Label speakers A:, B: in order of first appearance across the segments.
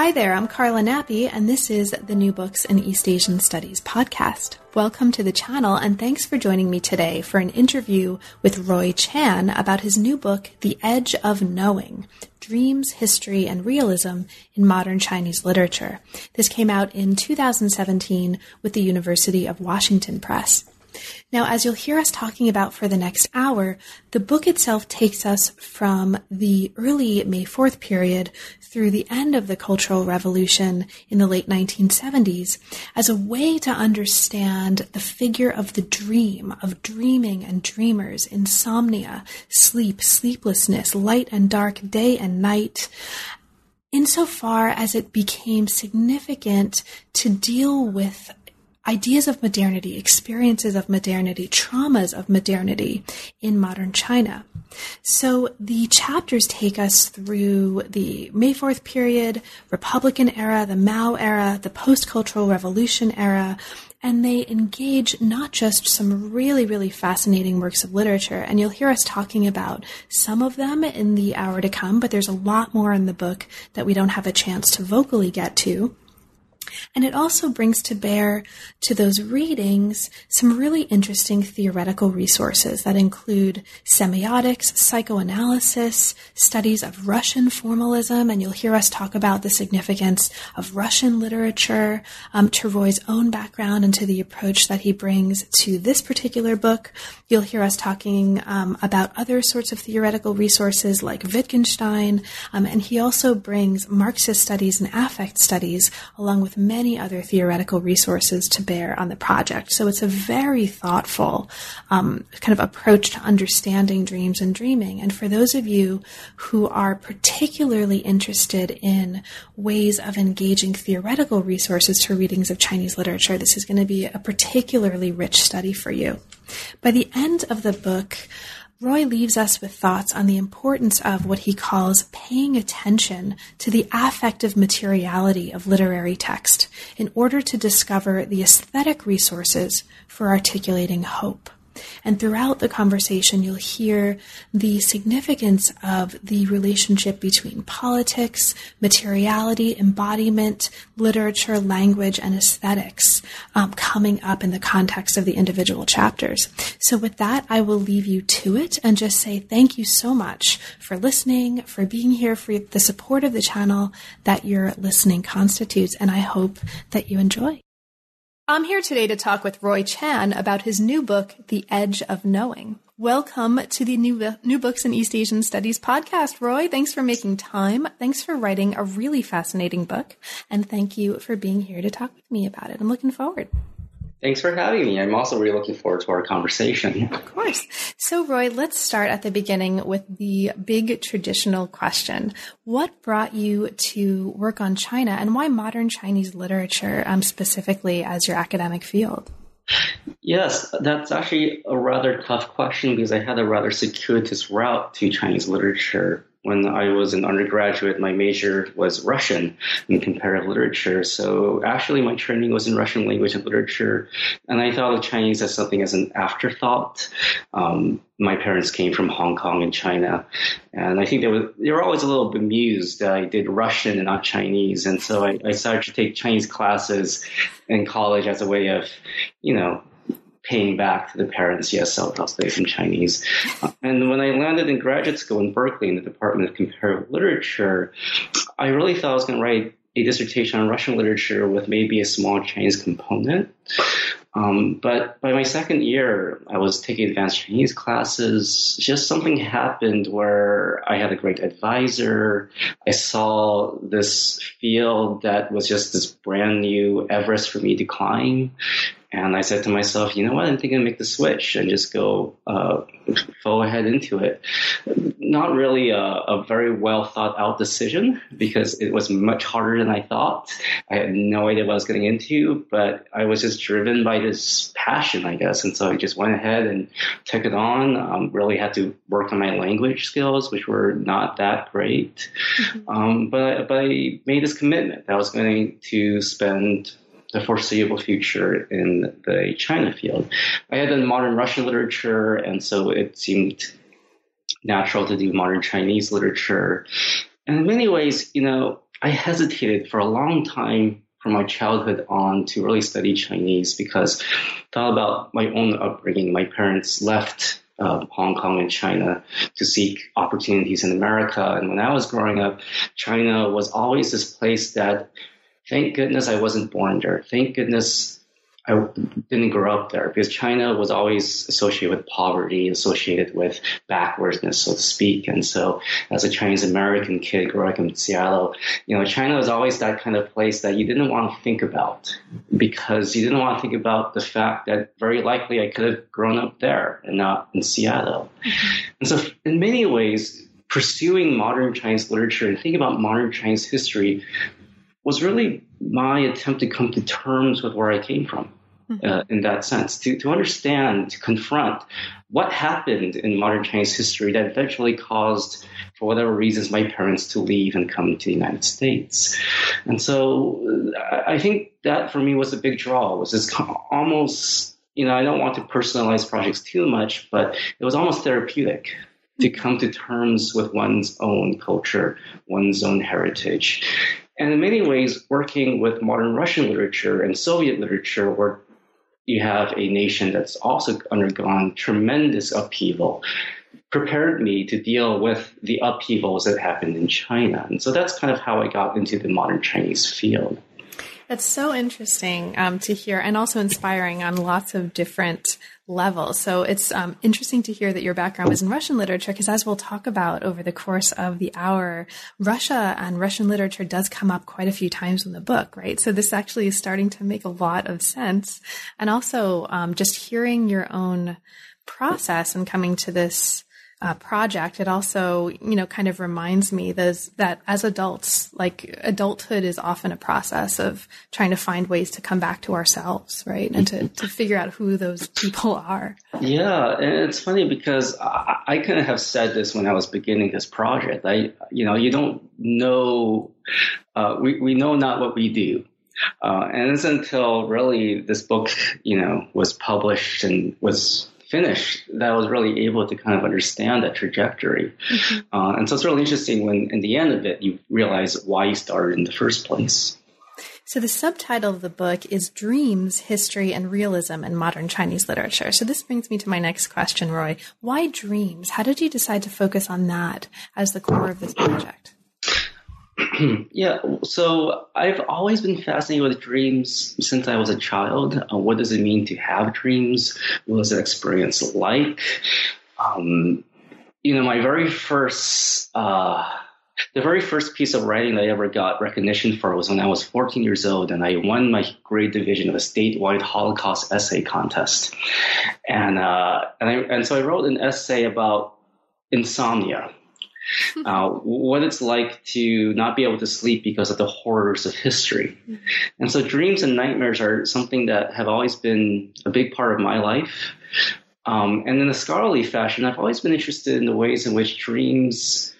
A: Hi there, I'm Carla Nappi, and this is the New Books in East Asian Studies podcast. Welcome to the channel, and thanks for joining me today for an interview with Roy Chan about his new book, The Edge of Knowing Dreams, History, and Realism in Modern Chinese Literature. This came out in 2017 with the University of Washington Press. Now, as you'll hear us talking about for the next hour, the book itself takes us from the early May 4th period through the end of the Cultural Revolution in the late 1970s as a way to understand the figure of the dream, of dreaming and dreamers, insomnia, sleep, sleeplessness, light and dark, day and night, insofar as it became significant to deal with ideas of modernity, experiences of modernity, traumas of modernity in modern China. So the chapters take us through the May 4th period, Republican era, the Mao era, the post cultural revolution era, and they engage not just some really, really fascinating works of literature, and you'll hear us talking about some of them in the hour to come, but there's a lot more in the book that we don't have a chance to vocally get to. And it also brings to bear to those readings some really interesting theoretical resources that include semiotics, psychoanalysis, studies of Russian formalism, and you'll hear us talk about the significance of Russian literature, um, to Roy's own background and to the approach that he brings to this particular book. You'll hear us talking um, about other sorts of theoretical resources like Wittgenstein, um, and he also brings Marxist studies and affect studies along with many other theoretical resources to bear on the project. So it's a very thoughtful um, kind of approach to understanding dreams and dreaming. And for those of you who are particularly interested in ways of engaging theoretical resources to readings of Chinese literature, this is going to be a particularly rich study for you. By the end of the book, Roy leaves us with thoughts on the importance of what he calls paying attention to the affective materiality of literary text in order to discover the aesthetic resources for articulating hope. And throughout the conversation, you'll hear the significance of the relationship between politics, materiality, embodiment, literature, language, and aesthetics um, coming up in the context of the individual chapters. So, with that, I will leave you to it and just say thank you so much for listening, for being here, for the support of the channel that your listening constitutes, and I hope that you enjoy. I'm here today to talk with Roy Chan about his new book, The Edge of Knowing. Welcome to the new, new Books in East Asian Studies podcast, Roy. Thanks for making time. Thanks for writing a really fascinating book. And thank you for being here to talk with me about it. I'm looking forward.
B: Thanks for having me. I'm also really looking forward to our conversation.
A: Of course. So, Roy, let's start at the beginning with the big traditional question. What brought you to work on China and why modern Chinese literature um, specifically as your academic field?
B: Yes, that's actually a rather tough question because I had a rather circuitous route to Chinese literature when I was an undergraduate, my major was Russian in comparative literature. So actually, my training was in Russian language and literature, and I thought of Chinese as something as an afterthought. Um, my parents came from Hong Kong and China, and I think they were they were always a little bemused that I did Russian and not Chinese, and so I, I started to take Chinese classes in college as a way of, you know, paying back to the parents, yes, I'll, I'll study Chinese. and when I landed in graduate school in Berkeley in the Department of Comparative Literature, I really thought I was going to write a dissertation on Russian literature with maybe a small Chinese component. Um, but by my second year, I was taking advanced Chinese classes. Just something happened where I had a great advisor. I saw this field that was just this brand new Everest for me to climb. And I said to myself, you know what? I'm thinking of make the switch and just go uh, full ahead into it. Not really a, a, very well thought out decision because it was much harder than I thought. I had no idea what I was getting into, but I was just driven by this passion, I guess. And so I just went ahead and took it on. Um, really had to work on my language skills, which were not that great. Mm-hmm. Um, but, but I made this commitment that I was going to spend the foreseeable future in the China field. I had done modern Russian literature, and so it seemed natural to do modern Chinese literature. And in many ways, you know, I hesitated for a long time from my childhood on to really study Chinese because I thought about my own upbringing. My parents left uh, Hong Kong and China to seek opportunities in America. And when I was growing up, China was always this place that Thank goodness I wasn't born there. Thank goodness I didn't grow up there because China was always associated with poverty, associated with backwardness, so to speak. And so, as a Chinese American kid growing up in Seattle, you know, China was always that kind of place that you didn't want to think about because you didn't want to think about the fact that very likely I could have grown up there and not in Seattle. And so, in many ways, pursuing modern Chinese literature and thinking about modern Chinese history was really my attempt to come to terms with where I came from. Mm-hmm. Uh, in that sense, to, to understand, to confront what happened in modern Chinese history that eventually caused, for whatever reasons, my parents to leave and come to the United States. And so I think that for me was a big draw, was this almost, you know, I don't want to personalize projects too much, but it was almost therapeutic to come to terms with one's own culture, one's own heritage. And in many ways, working with modern Russian literature and Soviet literature, where you have a nation that's also undergone tremendous upheaval, prepared me to deal with the upheavals that happened in China. And so that's kind of how I got into the modern Chinese field.
A: That's so interesting um, to hear and also inspiring on lots of different levels. So it's um, interesting to hear that your background was in Russian literature because, as we'll talk about over the course of the hour, Russia and Russian literature does come up quite a few times in the book, right? So this actually is starting to make a lot of sense. And also um, just hearing your own process and coming to this uh, project, it also, you know, kind of reminds me that as adults, like adulthood is often a process of trying to find ways to come back to ourselves, right? And to, to figure out who those people are.
B: Yeah. And it's funny because I, I kind of have said this when I was beginning this project. I, you know, you don't know, uh, we, we know not what we do. Uh, and it's until really this book, you know, was published and was finished that I was really able to kind of understand that trajectory. Mm-hmm. Uh, and so it's really interesting when, in the end of it, you realize why you started in the first place.
A: So the subtitle of the book is Dreams, History, and Realism in Modern Chinese Literature. So this brings me to my next question, Roy. Why dreams? How did you decide to focus on that as the core of this project?
B: yeah, so I've always been fascinated with dreams since I was a child. Uh, what does it mean to have dreams? What is that experience like? Um, you know, my very first, uh, the very first piece of writing that I ever got recognition for was when I was 14 years old, and I won my grade division of a statewide Holocaust essay contest. And uh, and, I, and so I wrote an essay about insomnia uh, what it's like to not be able to sleep because of the horrors of history. And so dreams and nightmares are something that have always been a big part of my life. Um, and in a scholarly fashion, I've always been interested in the ways in which dreams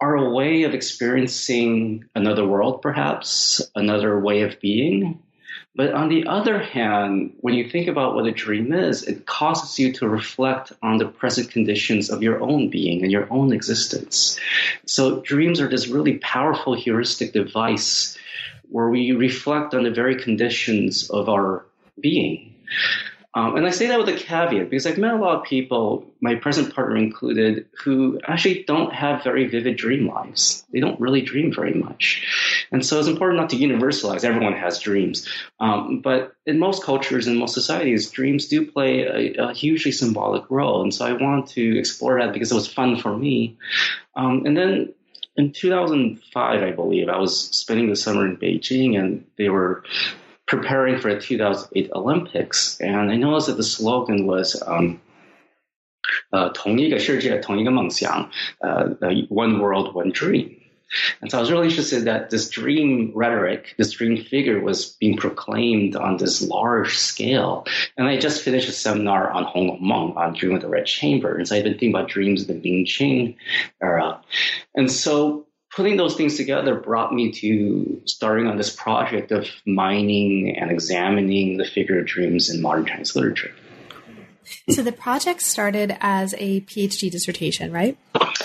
B: are a way of experiencing another world, perhaps, another way of being. But on the other hand, when you think about what a dream is, it causes you to reflect on the present conditions of your own being and your own existence. So dreams are this really powerful heuristic device where we reflect on the very conditions of our being. Um, and I say that with a caveat because I've met a lot of people, my present partner included, who actually don't have very vivid dream lives. They don't really dream very much. And so it's important not to universalize. Everyone has dreams. Um, but in most cultures and most societies, dreams do play a, a, hugely symbolic role. And so I want to explore that because it was fun for me. Um, and then in 2005, I believe, I was spending the summer in Beijing and they were preparing for the 2008 Olympics, and I noticed that the slogan was. Um, uh, 同一个世界，同一个梦想, uh, one world, one dream. And so I was really interested that this dream rhetoric, this dream figure was being proclaimed on this large scale. And I just finished a seminar on Hong Meng, on Dream of the Red Chamber. And so I've been thinking about dreams in the Ming Qing era. And so putting those things together brought me to starting on this project of mining and examining the figure of dreams in modern Chinese literature.
A: So the project started as a PhD dissertation, right?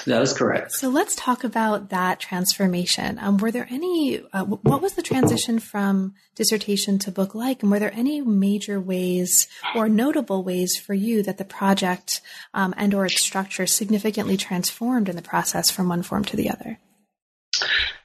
B: That is correct.
A: So let's talk about that transformation. Um, were there any? Uh, what was the transition from dissertation to book like, and were there any major ways or notable ways for you that the project um, and or its structure significantly transformed in the process from one form to the other?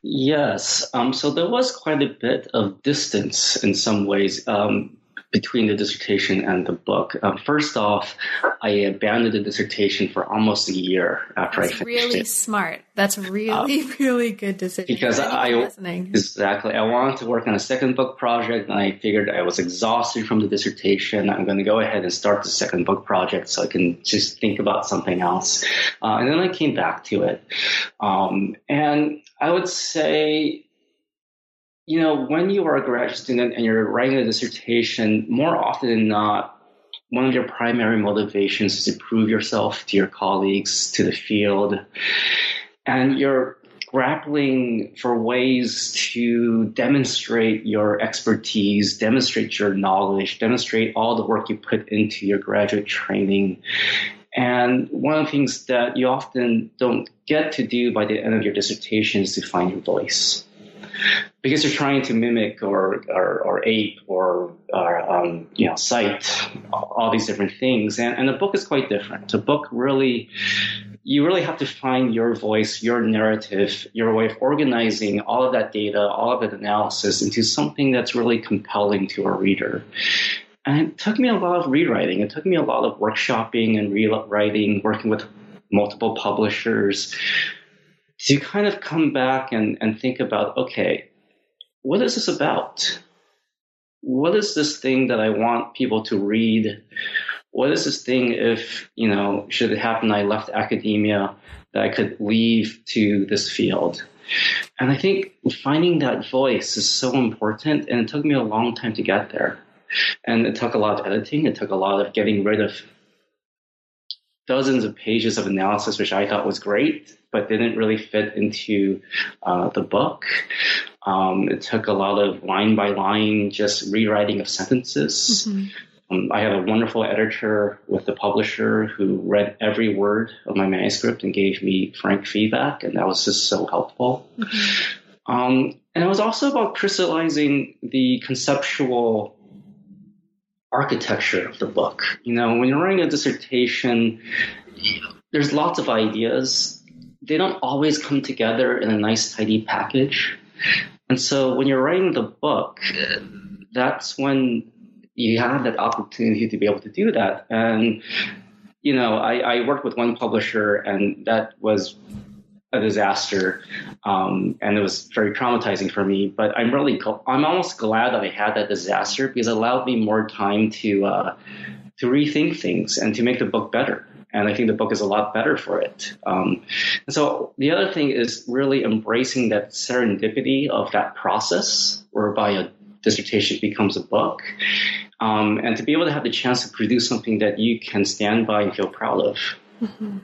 B: Yes. Um, so there was quite a bit of distance in some ways. Um, between the dissertation and the book. Um, first off, I abandoned the dissertation for almost a year after
A: That's
B: I finished
A: really
B: it.
A: Really smart. That's really, um, really good decision.
B: Because I exactly I wanted to work on a second book project, and I figured I was exhausted from the dissertation. I'm going to go ahead and start the second book project so I can just think about something else. Uh, and then I came back to it, um, and I would say you know, when you are a graduate student and you're writing a dissertation, more often than not, one of your primary motivations is to prove yourself to your colleagues, to the field, and you're grappling for ways to demonstrate your expertise, demonstrate your knowledge, demonstrate all the work you put into your graduate training. And one of the things that you often don't get to do by the end of your dissertation is to find your voice because you're trying to mimic or or, or ape or, or um, you know cite all these different things. And, and the book is quite different. The book really you really have to find your voice your narrative your way of organizing all of that data all of that analysis into something that's really compelling to a reader. And it took me a lot of rewriting. It took me a lot of workshopping and rewriting working with multiple publishers to kind of come back and, and think about okay, what is this about? What is this thing that I want people to read? What is this thing if, you know, should it happen I left academia that I could leave to this field? And I think finding that voice is so important, and it took me a long time to get there. And it took a lot of editing, it took a lot of getting rid of dozens of pages of analysis, which I thought was great, but didn't really fit into uh, the book. Um, it took a lot of line by line, just rewriting of sentences. Mm-hmm. Um, I had a wonderful editor with the publisher who read every word of my manuscript and gave me frank feedback, and that was just so helpful. Mm-hmm. Um, and it was also about crystallizing the conceptual architecture of the book. You know, when you're writing a dissertation, there's lots of ideas. They don't always come together in a nice, tidy package. And so when you're writing the book, that's when you have that opportunity to be able to do that. And, you know, I, I worked with one publisher and that was a disaster, um, and it was very traumatizing for me. But I'm really, I'm almost glad that I had that disaster because it allowed me more time to uh, to rethink things and to make the book better. And I think the book is a lot better for it. Um, and so the other thing is really embracing that serendipity of that process, whereby a dissertation becomes a book, um, and to be able to have the chance to produce something that you can stand by and feel proud of. Mm-hmm.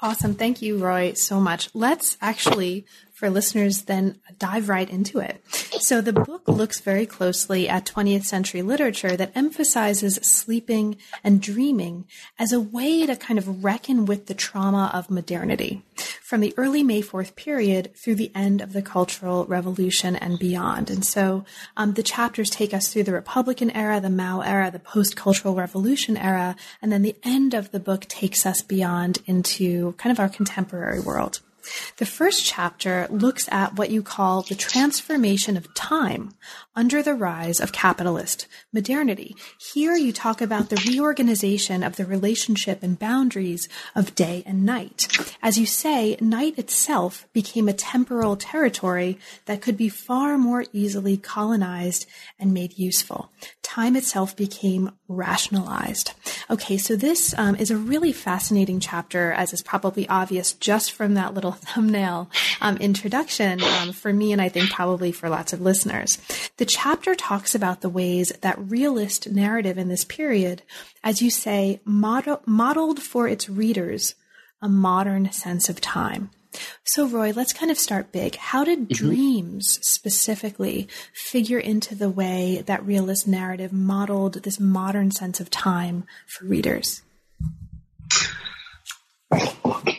A: Awesome. Thank you, Roy, so much. Let's actually, for listeners, then dive right into it. So the book looks very closely at 20th century literature that emphasizes sleeping and dreaming as a way to kind of reckon with the trauma of modernity from the early May 4th period through the end of the Cultural Revolution and beyond. And so um, the chapters take us through the Republican era, the Mao era, the post Cultural Revolution era, and then the end of the book takes us beyond into kind of our contemporary world. The first chapter looks at what you call the transformation of time under the rise of capitalist modernity. Here you talk about the reorganization of the relationship and boundaries of day and night. As you say, night itself became a temporal territory that could be far more easily colonized and made useful. Time itself became rationalized. Okay, so this um, is a really fascinating chapter, as is probably obvious just from that little thumbnail um, introduction um, for me, and I think probably for lots of listeners. The chapter talks about the ways that realist narrative in this period, as you say, model, modeled for its readers a modern sense of time. So, Roy, let's kind of start big. How did mm-hmm. dreams specifically figure into the way that realist narrative modeled this modern sense of time for readers?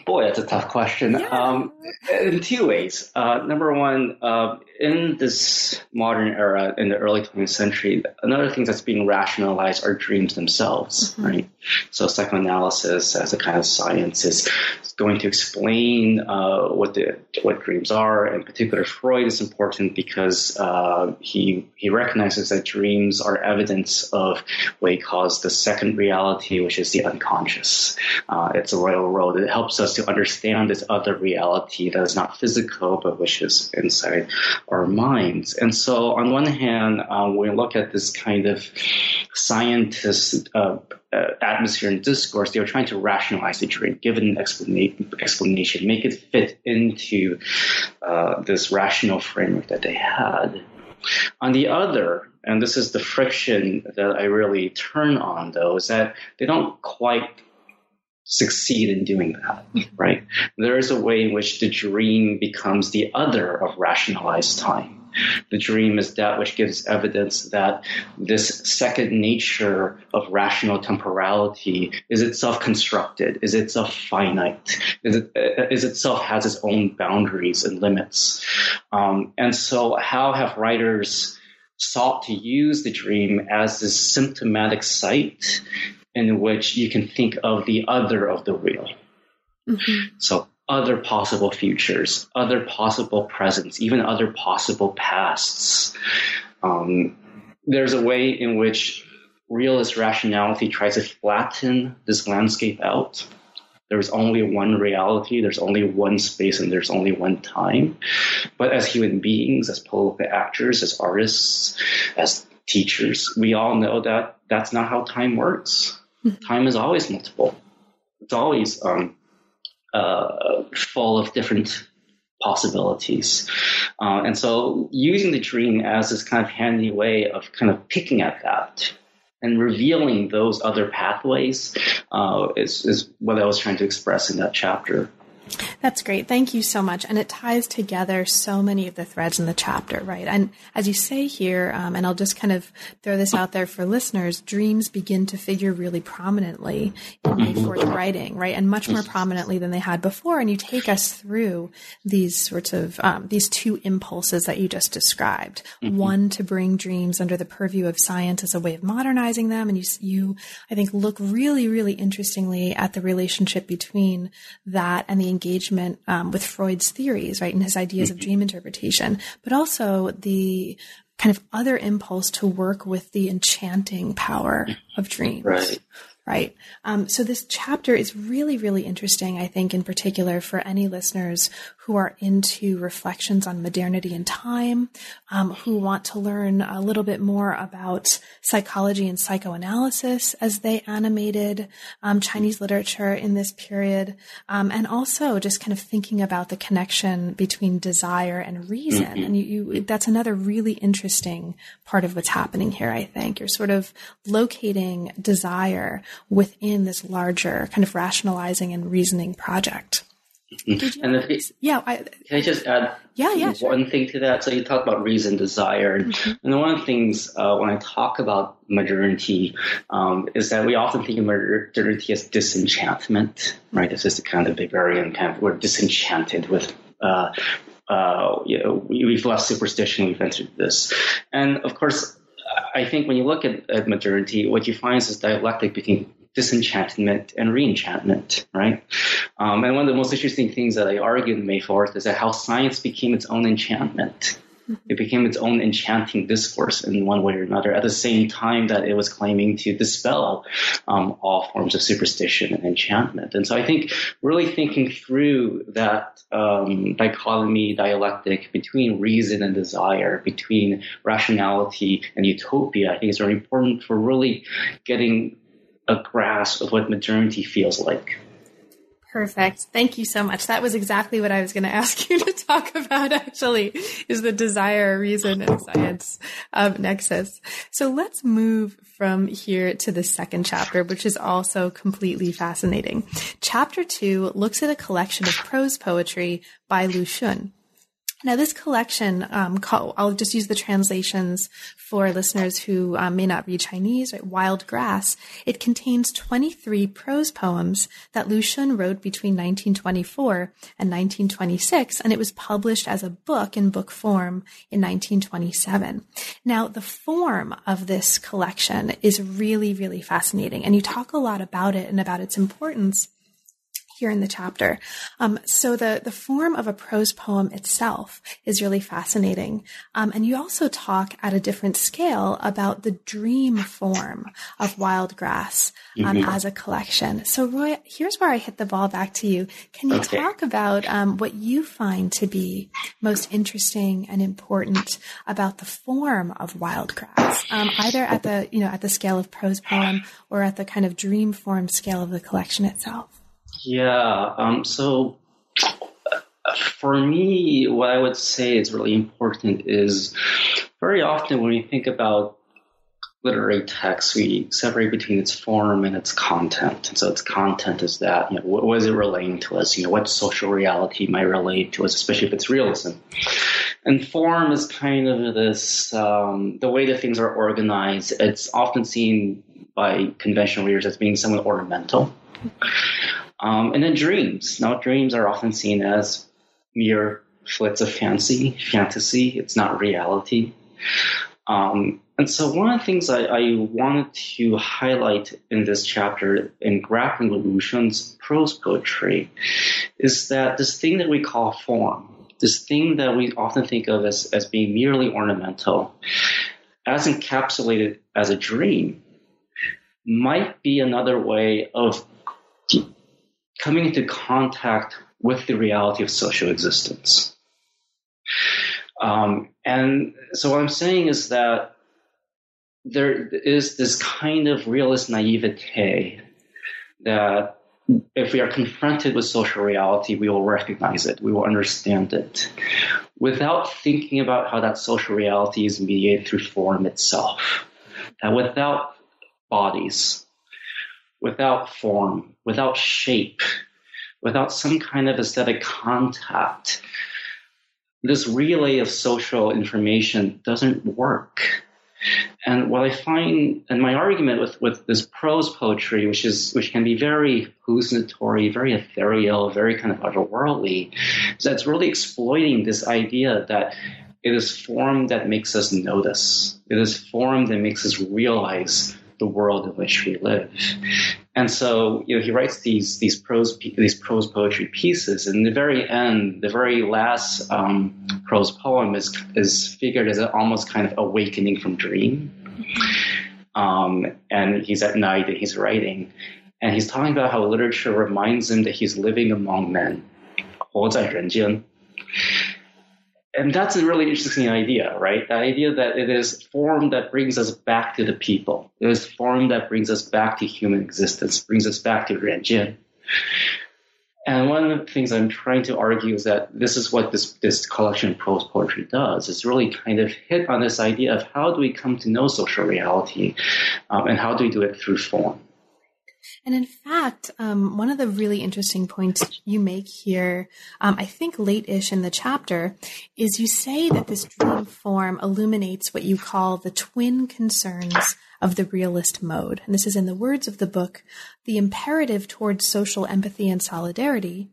B: Boy, that's a tough question. Yeah. Um, in two ways. Uh, number one, uh, in this modern era, in the early 20th century, another thing that's being rationalized are dreams themselves, mm-hmm. right? So psychoanalysis as a kind of science is going to explain uh, what the what dreams are. In particular, Freud is important because uh, he he recognizes that dreams are evidence of what he calls the second reality, which is the unconscious. Uh, it's a royal road. It helps us to understand this other reality that is not physical, but which is inside our minds. And so, on one hand, uh, we look at this kind of scientist uh, uh, atmosphere and discourse, they were trying to rationalize the dream, give it an explanation make it fit into uh, this rational framework that they had. On the other, and this is the friction that I really turn on, though, is that they don't quite succeed in doing that, right? There is a way in which the dream becomes the other of rationalized time. The dream is that which gives evidence that this second nature of rational temporality is itself constructed, is itself finite, is, it, is itself has its own boundaries and limits. Um, and so, how have writers sought to use the dream as this symptomatic site in which you can think of the other of the real. Mm-hmm. So other possible futures, other possible presents, even other possible pasts. Um, there's a way in which realist rationality tries to flatten this landscape out. There's only one reality, there's only one space, and there's only one time. But as human beings, as political actors, as artists, as teachers, we all know that that's not how time works. Time is always multiple. It's always um, uh, full of different possibilities. Uh, and so using the dream as this kind of handy way of kind of picking at that and revealing those other pathways uh, is, is what I was trying to express in that chapter.
A: That's great. Thank you so much. And it ties together so many of the threads in the chapter, right? And as you say here, um, and I'll just kind of throw this out there for listeners, dreams begin to figure really prominently in May 4th writing, right? And much more prominently than they had before. And you take us through these sorts of, um, these two impulses that you just described. Mm-hmm. One, to bring dreams under the purview of science as a way of modernizing them. And you, you, I think, look really, really interestingly at the relationship between that and the engagement um, with Freud's theories, right, and his ideas of mm-hmm. dream interpretation, but also the kind of other impulse to work with the enchanting power of dreams.
B: Right
A: right? Um, so this chapter is really, really interesting, I think, in particular for any listeners who are into reflections on modernity and time, um, who want to learn a little bit more about psychology and psychoanalysis as they animated um, Chinese literature in this period, um, and also just kind of thinking about the connection between desire and reason. Mm-hmm. And you, you, that's another really interesting part of what's happening here. I think you're sort of locating desire within this larger kind of rationalizing and reasoning project.
B: Mm-hmm. and if it,
A: yeah, I,
B: can I just add
A: yeah, yeah,
B: one sure. thing to that? So you talk about reason, desire, mm-hmm. and one of the things uh, when I talk about modernity um, is that we often think of modernity as disenchantment, right? This is the kind of Weberian kind of we're disenchanted with. Uh, uh, you know, we've left superstition, we've entered this, and of course, I think when you look at, at modernity, what you find is this dialectic between disenchantment and reenchantment, right? Um, and one of the most interesting things that I argue in May 4th is that how science became its own enchantment. It became its own enchanting discourse in one way or another at the same time that it was claiming to dispel um, all forms of superstition and enchantment. And so I think really thinking through that um, dichotomy, dialectic between reason and desire, between rationality and utopia, I think is very important for really getting a grasp of what modernity feels like.
A: Perfect. Thank you so much. That was exactly what I was going to ask you to talk about, actually, is the desire, reason, and science um, nexus. So let's move from here to the second chapter, which is also completely fascinating. Chapter two looks at a collection of prose poetry by Lu Xun. Now, this collection, um, call, I'll just use the translations for listeners who um, may not read Chinese, right? Wild Grass. It contains 23 prose poems that Lu Xun wrote between 1924 and 1926, and it was published as a book in book form in 1927. Now, the form of this collection is really, really fascinating, and you talk a lot about it and about its importance here in the chapter. Um, so the the form of a prose poem itself is really fascinating, um, and you also talk at a different scale about the dream form of Wild Grass um, mm-hmm. as a collection. So Roy, here's where I hit the ball back to you. Can you okay. talk about um, what you find to be most interesting and important about the form of Wild Grass, um, either at the you know at the scale of prose poem or at the kind of dream form scale of the collection itself?
B: Yeah. Um, so for me, what I would say is really important is very often when we think about literary text, we separate between its form and its content. And so its content is that, you know, what, what is it relating to us? You know, what social reality might relate to us, especially if it's realism. And form is kind of this, um, the way that things are organized. It's often seen by conventional readers as being somewhat ornamental. Um, and then dreams. Now, dreams are often seen as mere flits of fancy, fantasy. It's not reality. Um, and so, one of the things I, I, wanted to highlight in this chapter in grappling Lu prose poetry is that this thing that we call form, this thing that we often think of as, as being merely ornamental, as encapsulated as a dream, might be another way of coming into contact with the reality of social existence. Um, and so what I'm saying is that there is this kind of realist naivete that if we are confronted with social reality, we will recognize it, we will understand it, without thinking about how that social reality is mediated through form itself. That without bodies, without form, without shape, without some kind of aesthetic contact, this relay of social information doesn't work. And what I find, and my argument with, with this prose poetry, which is which can be very hallucinatory, very ethereal, very kind of otherworldly, is that it's really exploiting this idea that it is form that makes us notice. It is form that makes us realize the world in which we live. And so, you know, he writes these these prose these prose poetry pieces, and the very end, the very last um, prose poem is is figured as an almost kind of awakening from dream. Um, and he's at night and he's writing, and he's talking about how literature reminds him that he's living among men, 活在人间 and that's a really interesting idea, right? The idea that it is form that brings us back to the people. It is form that brings us back to human existence, brings us back to Renjian. And one of the things I'm trying to argue is that this is what this, this collection of prose poetry does. It's really kind of hit on this idea of how do we come to know social reality um, and how do we do it through form.
A: And in fact, um, one of the really interesting points you make here, um, I think late-ish in the chapter, is you say that this dream form illuminates what you call the twin concerns of the realist mode. And this is in the words of the book, the imperative towards social empathy and solidarity,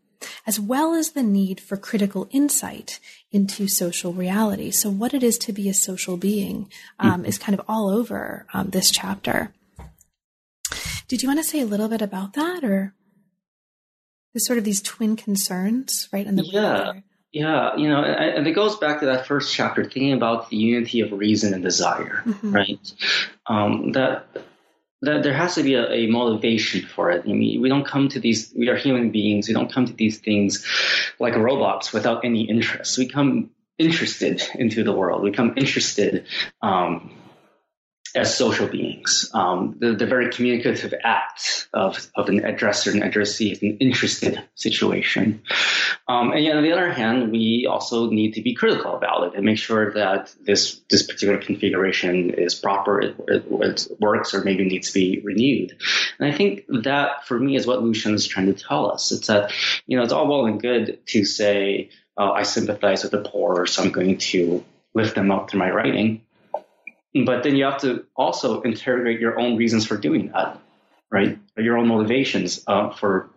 A: as well as the need for critical insight into social reality. So what it is to be a social being um, is kind of all over um, this chapter. Did you want to say a little bit about that, or there's sort of these twin concerns, right?
B: The yeah, yeah, you know, and it goes back to that first chapter, thinking about the unity of reason and desire, mm-hmm. right? Um, that that there has to be a, a, motivation for it. I mean, we don't come to these. We are human beings. We don't come to these things like robots without any interest. We come interested into the world. We come interested. Um, as social beings. Um, the, the, very communicative act of, of an addresser and addressee is an interested situation. Um, and yet, on the other hand, we also need to be critical about it and make sure that this this particular configuration is proper, it, it, it works, or maybe needs to be renewed. And I think that, for me, is what Lu Xun is trying to tell us. It's that you know it's all well and good to say uh, I sympathize with the poor, so I'm going to lift them up through my writing. But then you have to also interrogate your own reasons for doing that, right? Your own motivations uh, for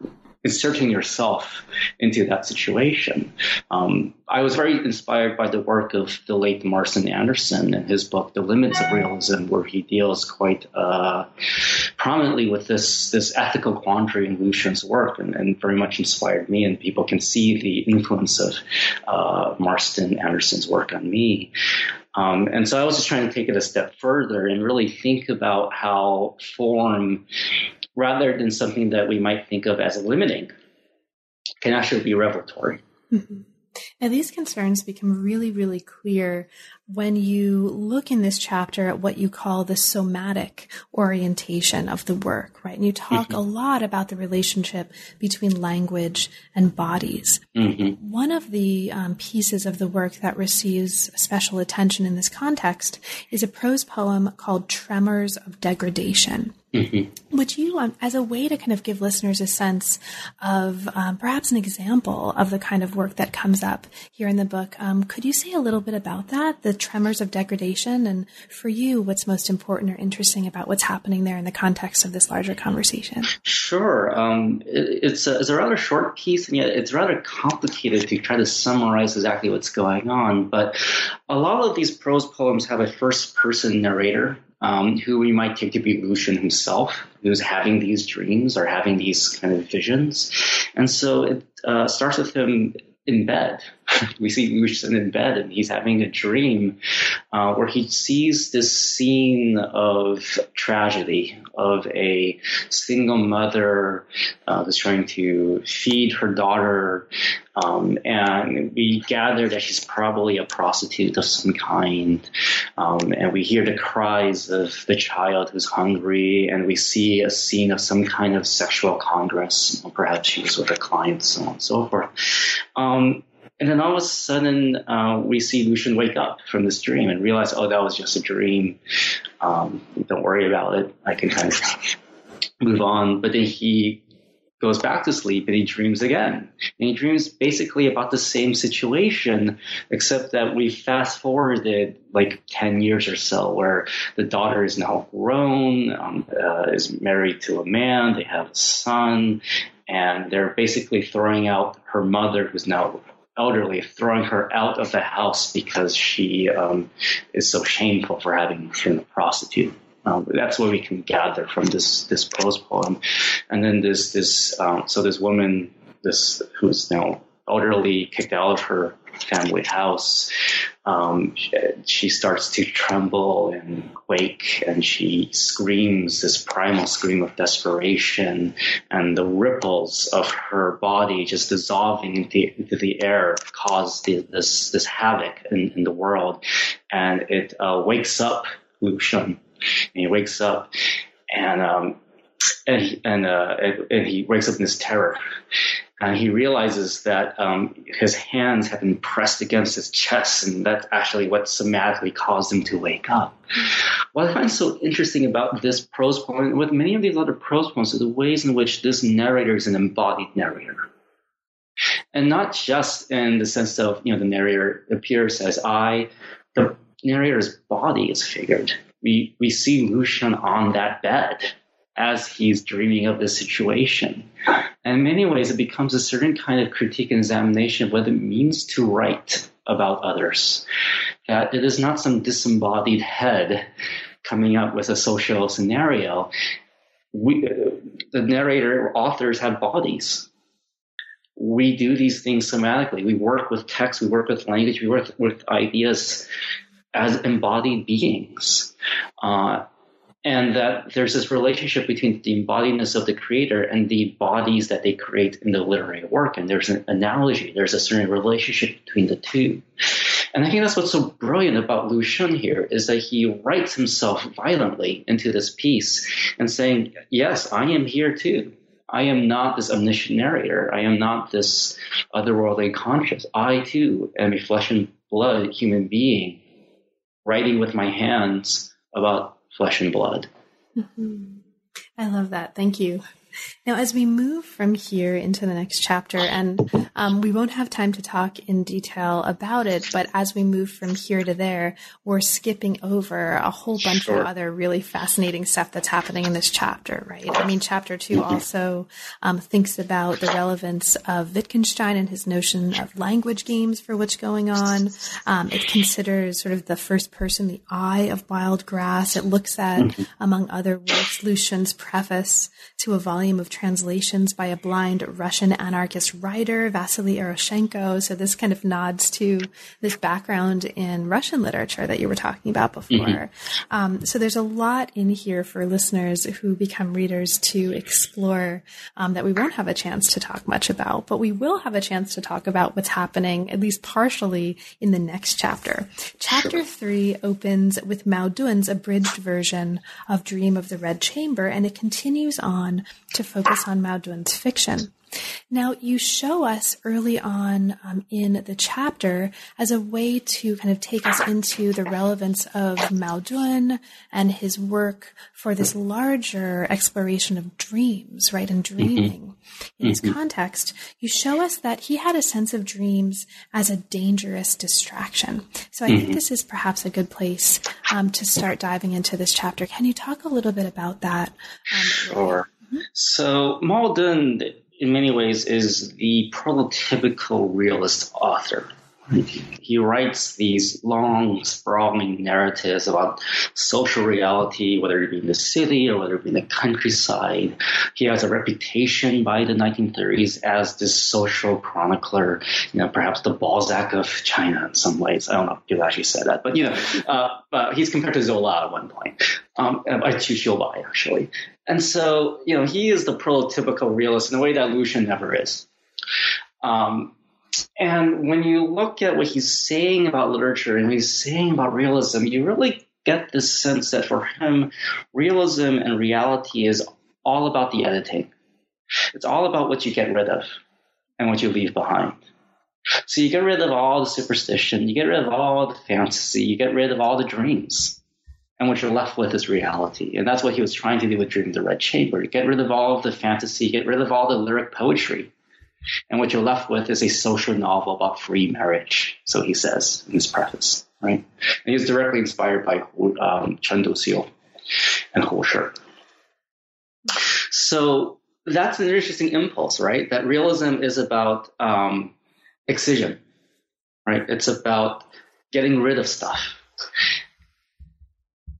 B: inserting yourself into that situation. Um, I was very inspired by the work of the late Marston Anderson and his book, The Limits of Realism, where he deals quite uh, prominently with this this ethical quandary in Lu Xun's work, and, and, very much inspired me. And people can see the influence of uh, Marston Anderson's work on me. Um, and so I was just trying to take it a step further and really think about how form, rather than something that we might think of as limiting, can actually be revelatory.
A: Mm-hmm. Now, these concerns become really, really clear when you look in this chapter at what you call the somatic orientation of the work, right? And you talk mm-hmm. a lot about the relationship between language and bodies. Mm-hmm. One of the um, pieces of the work that receives special attention in this context is a prose poem called Tremors of Degradation. Mm-hmm. Would you, um, as a way to kind of give listeners a sense of um, perhaps an example of the kind of work that comes up here in the book, um, could you say a little bit about that, the tremors of degradation, and for you, what's most important or interesting about what's happening there in the context of this larger conversation?
B: Sure. Um, it, it's, a, it's a rather short piece, and yet it's rather complicated to try to summarize exactly what's going on. But a lot of these prose poems have a first person narrator um, who we might take to be Lu Xun himself, who's having these dreams or having these kind of visions. And so it uh, starts with him in bed. we see Lu Xun in bed and he's having a dream uh, where he sees this scene of tragedy of a single mother uh, who's trying to feed her daughter. Um, and we gather that she's probably a prostitute of some kind. Um, and we hear the cries of the child who's hungry, and we see a scene of some kind of sexual congress. Perhaps she was with a client, so on and so forth. Um, and then all of a sudden, uh, we see Lu Xun wake up from this dream and realize, oh, that was just a dream. Um, don't worry about it. I can kind of move on. But then he goes back to sleep and he dreams again. And he dreams basically about the same situation, except that we fast forwarded like 10 years or so, where the daughter is now grown, um, uh, is married to a man, they have a son, and they're basically throwing out her mother, who's now elderly, throwing her out of the house because she um, is so shameful for having been a prostitute. Um, that's what we can gather from this this prose poem, and then this this um, so this woman this who's now elderly kicked out of her family house. Um, she starts to tremble and quake, and she screams this primal scream of desperation, and the ripples of her body just dissolving into, the air cause the, this this havoc in, in, the world, and it uh, wakes up Lu Xun, and he wakes up, and um, and and, uh, and he wakes up in this terror and he realizes that um, his hands have been pressed against his chest, and that's actually what somatically caused him to wake up. What I find so interesting about this prose poem, and with many of these other prose poems, is the ways in which this narrator is an embodied narrator. And not just in the sense of, you know, the narrator appears as I, the narrator's body is figured. We, we see Lu Xun on that bed as he's dreaming of the situation. And in many ways, it becomes a certain kind of critique and examination of what it means to write about others. That it is not some disembodied head coming up with a social scenario. we, the narrator or authors have bodies. We do these things somatically. We work with text, we work with language, we work with ideas as embodied beings. Uh, and that there's this relationship between the embodiedness of the creator and the bodies that they create in the literary work. And there's an analogy, there's a certain relationship between the two. And I think that's what's so brilliant about Lu Xun here is that he writes himself violently into this piece and saying, Yes, I am here too. I am not this omniscient narrator. I am not this otherworldly conscious. I too am a flesh and blood human being writing with my hands about flesh and blood.
A: Mm-hmm. I love that. Thank you. Now, as we move from here into the next chapter, and um, we won't have time to talk in detail about it, but as we move from here to there, we're skipping over a whole bunch sure. of other really fascinating stuff that's happening in this chapter, right? I mean, chapter two also um, thinks about the relevance of Wittgenstein and his notion of language games for what's going on. Um, it considers sort of the first person, the eye of wild grass. It looks at, mm-hmm. among other works, Lu Xun's preface to a volume volume of translations by a blind Russian anarchist writer, Vasily Eroshenko. So this kind of nods to this background in Russian literature that you were talking about before. Mm-hmm. Um, so there's a lot in here for listeners who become readers to explore um, that we won't have a chance to talk much about, but we will have a chance to talk about what's happening, at least partially, in the next chapter. Chapter three opens with Mao Dun's abridged version of Dream of the Red Chamber, and it continues on to focus on Mao Dun's fiction. Now, you show us early on um, in the chapter as a way to kind of take us into the relevance of Mao Dun and his work for this larger exploration of dreams, right, and dreaming. Mm-hmm. In this mm-hmm. context, you show us that he had a sense of dreams as a dangerous distraction. So I mm-hmm. think this is perhaps a good place um, to start diving into this chapter. Can you talk a little bit about that?
B: Um, sure. So Mao Dun, in many ways, is the prototypical realist author. He writes these long, sprawling narratives about social reality, whether it be in the city or whether it be in the countryside. He has a reputation by the 1930s as this social chronicler, you know, perhaps the Balzac of China in some ways. I don't know if you actually said that, but you know, uh, uh, he's compared to Zola at one point, um, Qu Qiubai actually. And so, you know, he is the prototypical realist in a way that Lu Xun never is. Um, and when you look at what he's saying about literature and what he's saying about realism, you really get this sense that for him, realism and reality is all about the editing. It's all about what you get rid of and what you leave behind. So you get rid of all the superstition, you get rid of all the fantasy, you get rid of all the dreams. And what you're left with is reality. And that's what he was trying to do with Dream of the Red Chamber. Get rid of all of the fantasy, get rid of all the lyric poetry. And what you're left with is a social novel about free marriage, so he says in his preface, right? And he's directly inspired by um, Chen Duxiu and Hu Shi. So that's an interesting impulse, right? That realism is about um, excision, right? It's about getting rid of stuff.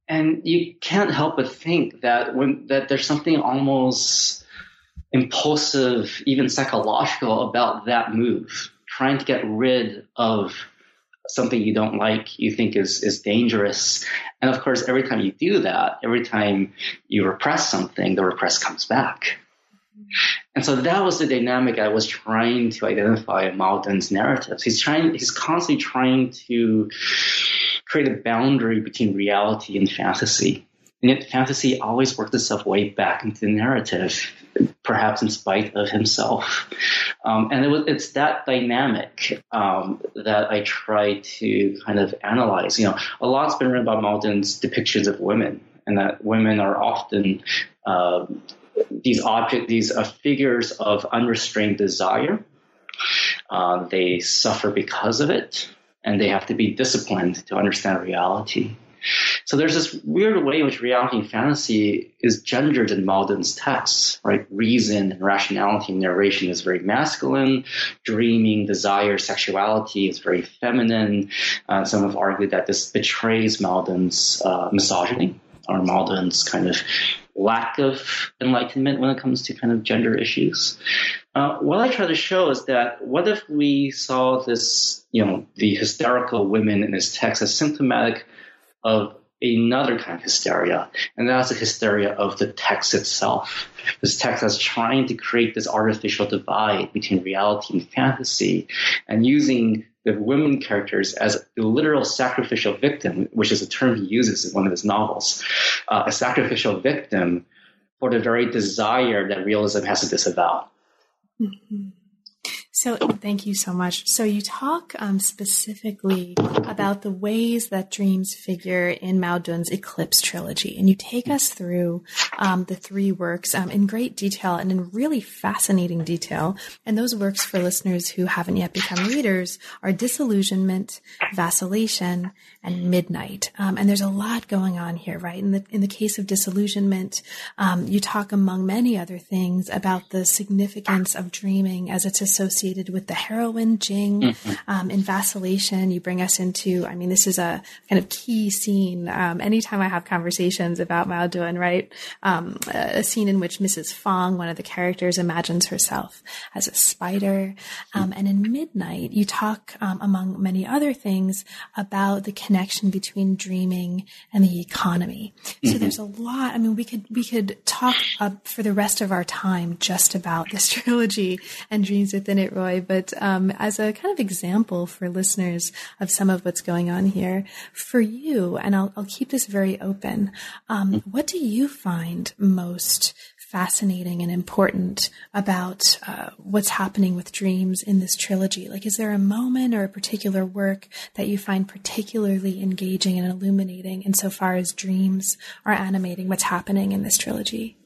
B: And you can't help but think that when that there's something almost impulsive, even psychological about that move, trying to get rid of something you don't like, you think is, is dangerous. And of course, every time you do that, every time you repress something, the repress comes back. And so that was the dynamic I was trying to identify in Mao Dun's narratives. He's trying, he's constantly trying to create a boundary between reality and fantasy. And yet fantasy always works itself way back into the narrative perhaps in spite of himself. Um, and it was, it's that dynamic um, that I try to kind of analyze. You know, a lot's been written about Mao Dun's depictions of women, and that women are often uh, these objects, these uh, figures of unrestrained desire. Uh, they suffer because of it, and they have to be disciplined to understand reality. So there's this weird way in which reality and fantasy is gendered in Mao Dun's texts, right? Reason and rationality and narration is very masculine. Dreaming, desire, sexuality is very feminine. Uh, some have argued that this betrays Mao Dun's uh, misogyny or Mao Dun's kind of lack of enlightenment when it comes to kind of gender issues. Uh, what I try to show is that what if we saw this, you know, the hysterical women in this text as symptomatic of another kind of hysteria, and that's the hysteria of the text itself. This text is trying to create this artificial divide between reality and fantasy, and using the women characters as the literal sacrificial victim, which is a term he uses in one of his novels, uh, a sacrificial victim for the very desire that realism has to disavow.
A: Mm-hmm. So, thank you so much. So, you talk um, specifically about the ways that dreams figure in Mao Dun's Eclipse trilogy, and you take us through um, the three works um, in great detail and in really fascinating detail. And those works, for listeners who haven't yet become readers, are Disillusionment, Vacillation, and Midnight. Um, and there's a lot going on here, right? In the in the case of Disillusionment, um, you talk among many other things about the significance of dreaming as it's associated associated with the heroine Jing. Mm-hmm. Um, in Vacillation, you bring us into, I mean, this is a kind of key scene. Um, anytime I have conversations about Mao Dun, right? Um, a, a, scene in which Mrs. Fong, one of the characters, imagines herself as a spider. Um, and in Midnight, you talk, um, among many other things, about the connection between dreaming and the economy. Mm-hmm. So there's a lot. I mean, we could, we could talk for the rest of our time just about this trilogy and dreams within it Roy, but um, as a kind of example for listeners of some of what's going on here, for you, and I'll, I'll keep this very open, um, mm-hmm. what do you find most fascinating and important about uh, what's happening with dreams in this trilogy? Like, is there a moment or a particular work that you find particularly engaging and illuminating insofar as dreams are animating what's happening in this trilogy?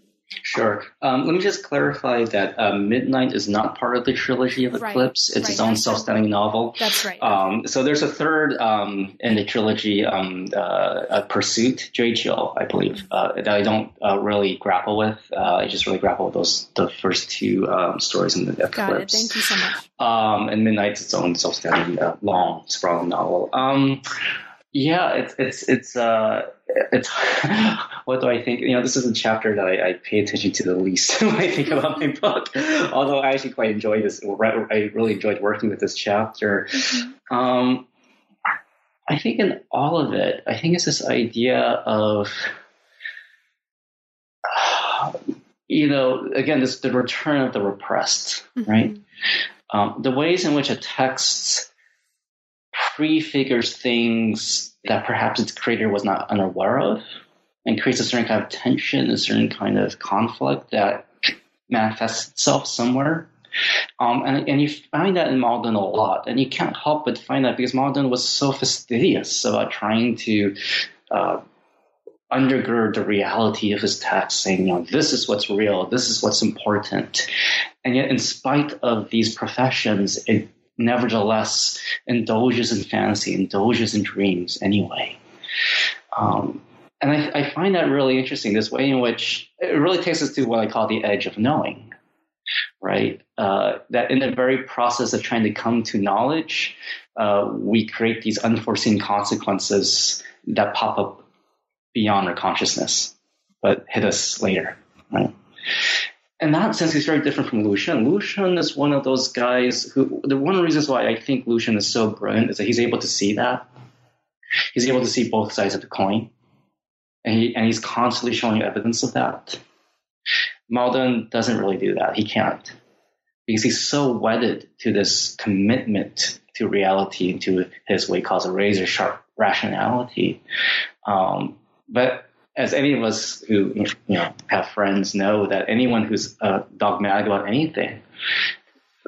B: Sure. Um, let me just clarify that uh, Midnight is not part of the trilogy of Eclipse. Right. It's right. its own self-standing novel.
A: That's right.
B: Um, so there's a third um, in the trilogy, um, uh, Pursuit, Zhuiqiu, I believe, uh, that I don't uh, really grapple with. Uh, I just really grapple with those the first two um, stories in the Eclipse.
A: Got it. Thank you so much.
B: Um, and Midnight's its own self-standing, uh, long, sprawling novel. Yeah, it's it's it's uh it's what do I think? You know, this is a chapter that I, I pay attention to the least when I think about my book. Although I actually quite enjoy this, I really enjoyed working with this chapter. Mm-hmm. Um, I think in all of it, I think it's this idea of you know, again, this the return of the repressed, mm-hmm. right? Um, the ways in which a text prefigures things that perhaps its creator was not unaware of and creates a certain kind of tension, a certain kind of conflict that manifests itself somewhere. Um, and, and you find that in Mao Dun a lot, and you can't help but find that because Mao Dun was so fastidious about trying to uh, undergird the reality of his text, saying, you know, this is what's real, this is what's important. And yet, in spite of these professions, it nevertheless indulges in fantasy, indulges in dreams anyway. Um, and I, I, find that really interesting, this way in which it really takes us to what I call the edge of knowing, right? Uh, that in the very process of trying to come to knowledge, uh, we create these unforeseen consequences that pop up beyond our consciousness, but hit us later, right? In that sense, he's very different from Lu Xun. Lucian is one of those guys who, the one of the reasons why I think Lu Xun is so brilliant is that he's able to see that. He's able to see both sides of the coin. And, he, and he's constantly showing evidence of that. Mao Dun doesn't really do that. He can't. Because he's so wedded to this commitment to reality and to his what he calls a razor sharp rationality. Um, but as any of us who you know have friends know that anyone who's uh, dogmatic about anything,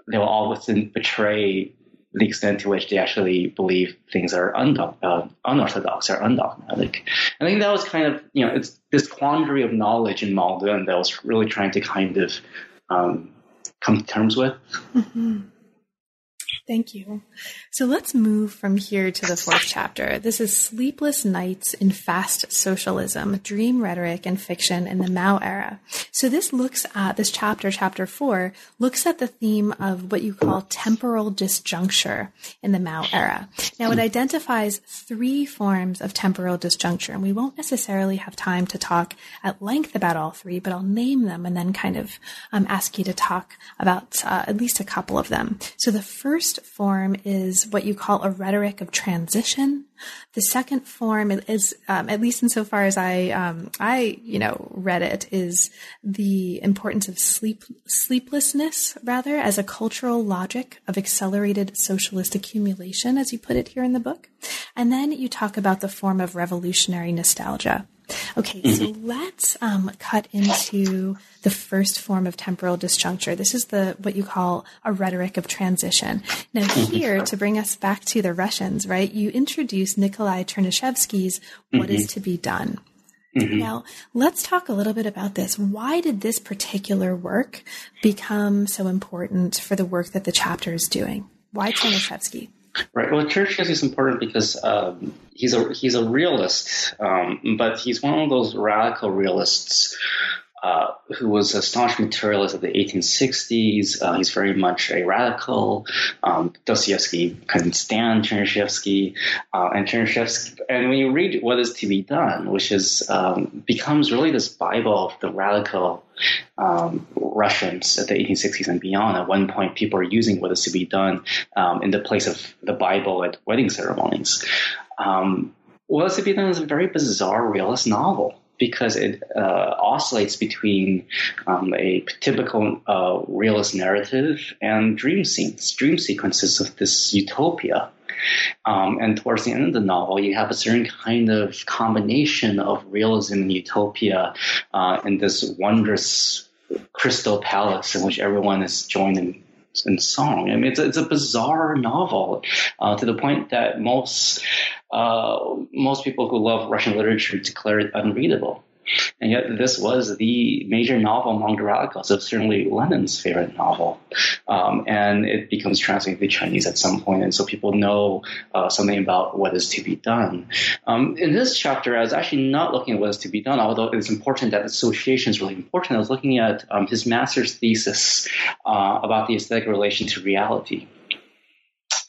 B: they will always betray the extent to which they actually believe things are undog- uh, unorthodox or undogmatic. I think that was kind of you know it's this quandary of knowledge in Mao Dun that I was really trying to kind of um, come to terms with.
A: Mm-hmm. Thank you. So let's move from here to the fourth chapter. This is Sleepless Nights in Fast Socialism, Dream Rhetoric and Fiction in the Mao Era. So this looks at, this chapter, chapter four, looks at the theme of what you call temporal disjuncture in the Mao era. Now it identifies three forms of temporal disjuncture, and we won't necessarily have time to talk at length about all three, but I'll name them and then kind of um, ask you to talk about uh, at least a couple of them. So the first first form is what you call a rhetoric of transition. The second form is, um, at least insofar as I, um, I, you know, read it, is the importance of sleep, sleeplessness, rather, as a cultural logic of accelerated socialist accumulation, as you put it here in the book. And then you talk about the form of revolutionary nostalgia. Okay, so mm-hmm. let's um, cut into the first form of temporal disjuncture. This is the what you call a rhetoric of transition. Now, mm-hmm. here to bring us back to the Russians, right? You introduce Nikolai Chernyshevsky's "What mm-hmm. is to be done." Mm-hmm. Now, let's talk a little bit about this. Why did this particular work become so important for the work that the chapter is doing? Why Chernyshevsky?
B: Right. Well, Chernyshevsky is important because um, he's a he's a realist, um, but he's one of those radical realists uh, who was a staunch materialist of the 1860s. Uh, he's very much a radical. Um, Dostoevsky couldn't stand Chernyshevsky, uh, and Chernyshevsky. And when you read "What Is to Be Done," which is um, becomes really this Bible of the radical um, at the 1860s and beyond. At one point, people are using "What Is to Be Done" um, in the place of the Bible at wedding ceremonies. Um, what Is to Be Done is a very bizarre realist novel because it uh, oscillates between um, a typical uh, realist narrative and dream scenes, dream sequences of this utopia. Um, and towards the end of the novel, you have a certain kind of combination of realism and utopia uh, in this wondrous crystal palace in which everyone is joined in in song. I mean, it's a, it's a bizarre novel uh, to the point that most uh, most people who love Russian literature declare it unreadable. And yet, this was the major novel among the radicals. It's certainly Lenin's favorite novel. Um, and it becomes translated to Chinese at some point, and so people know uh, something about what is to be done. Um, in this chapter, I was actually not looking at what is to be done, although it's important that association is really important. I was looking at um, his master's thesis uh, about the aesthetic relation to reality.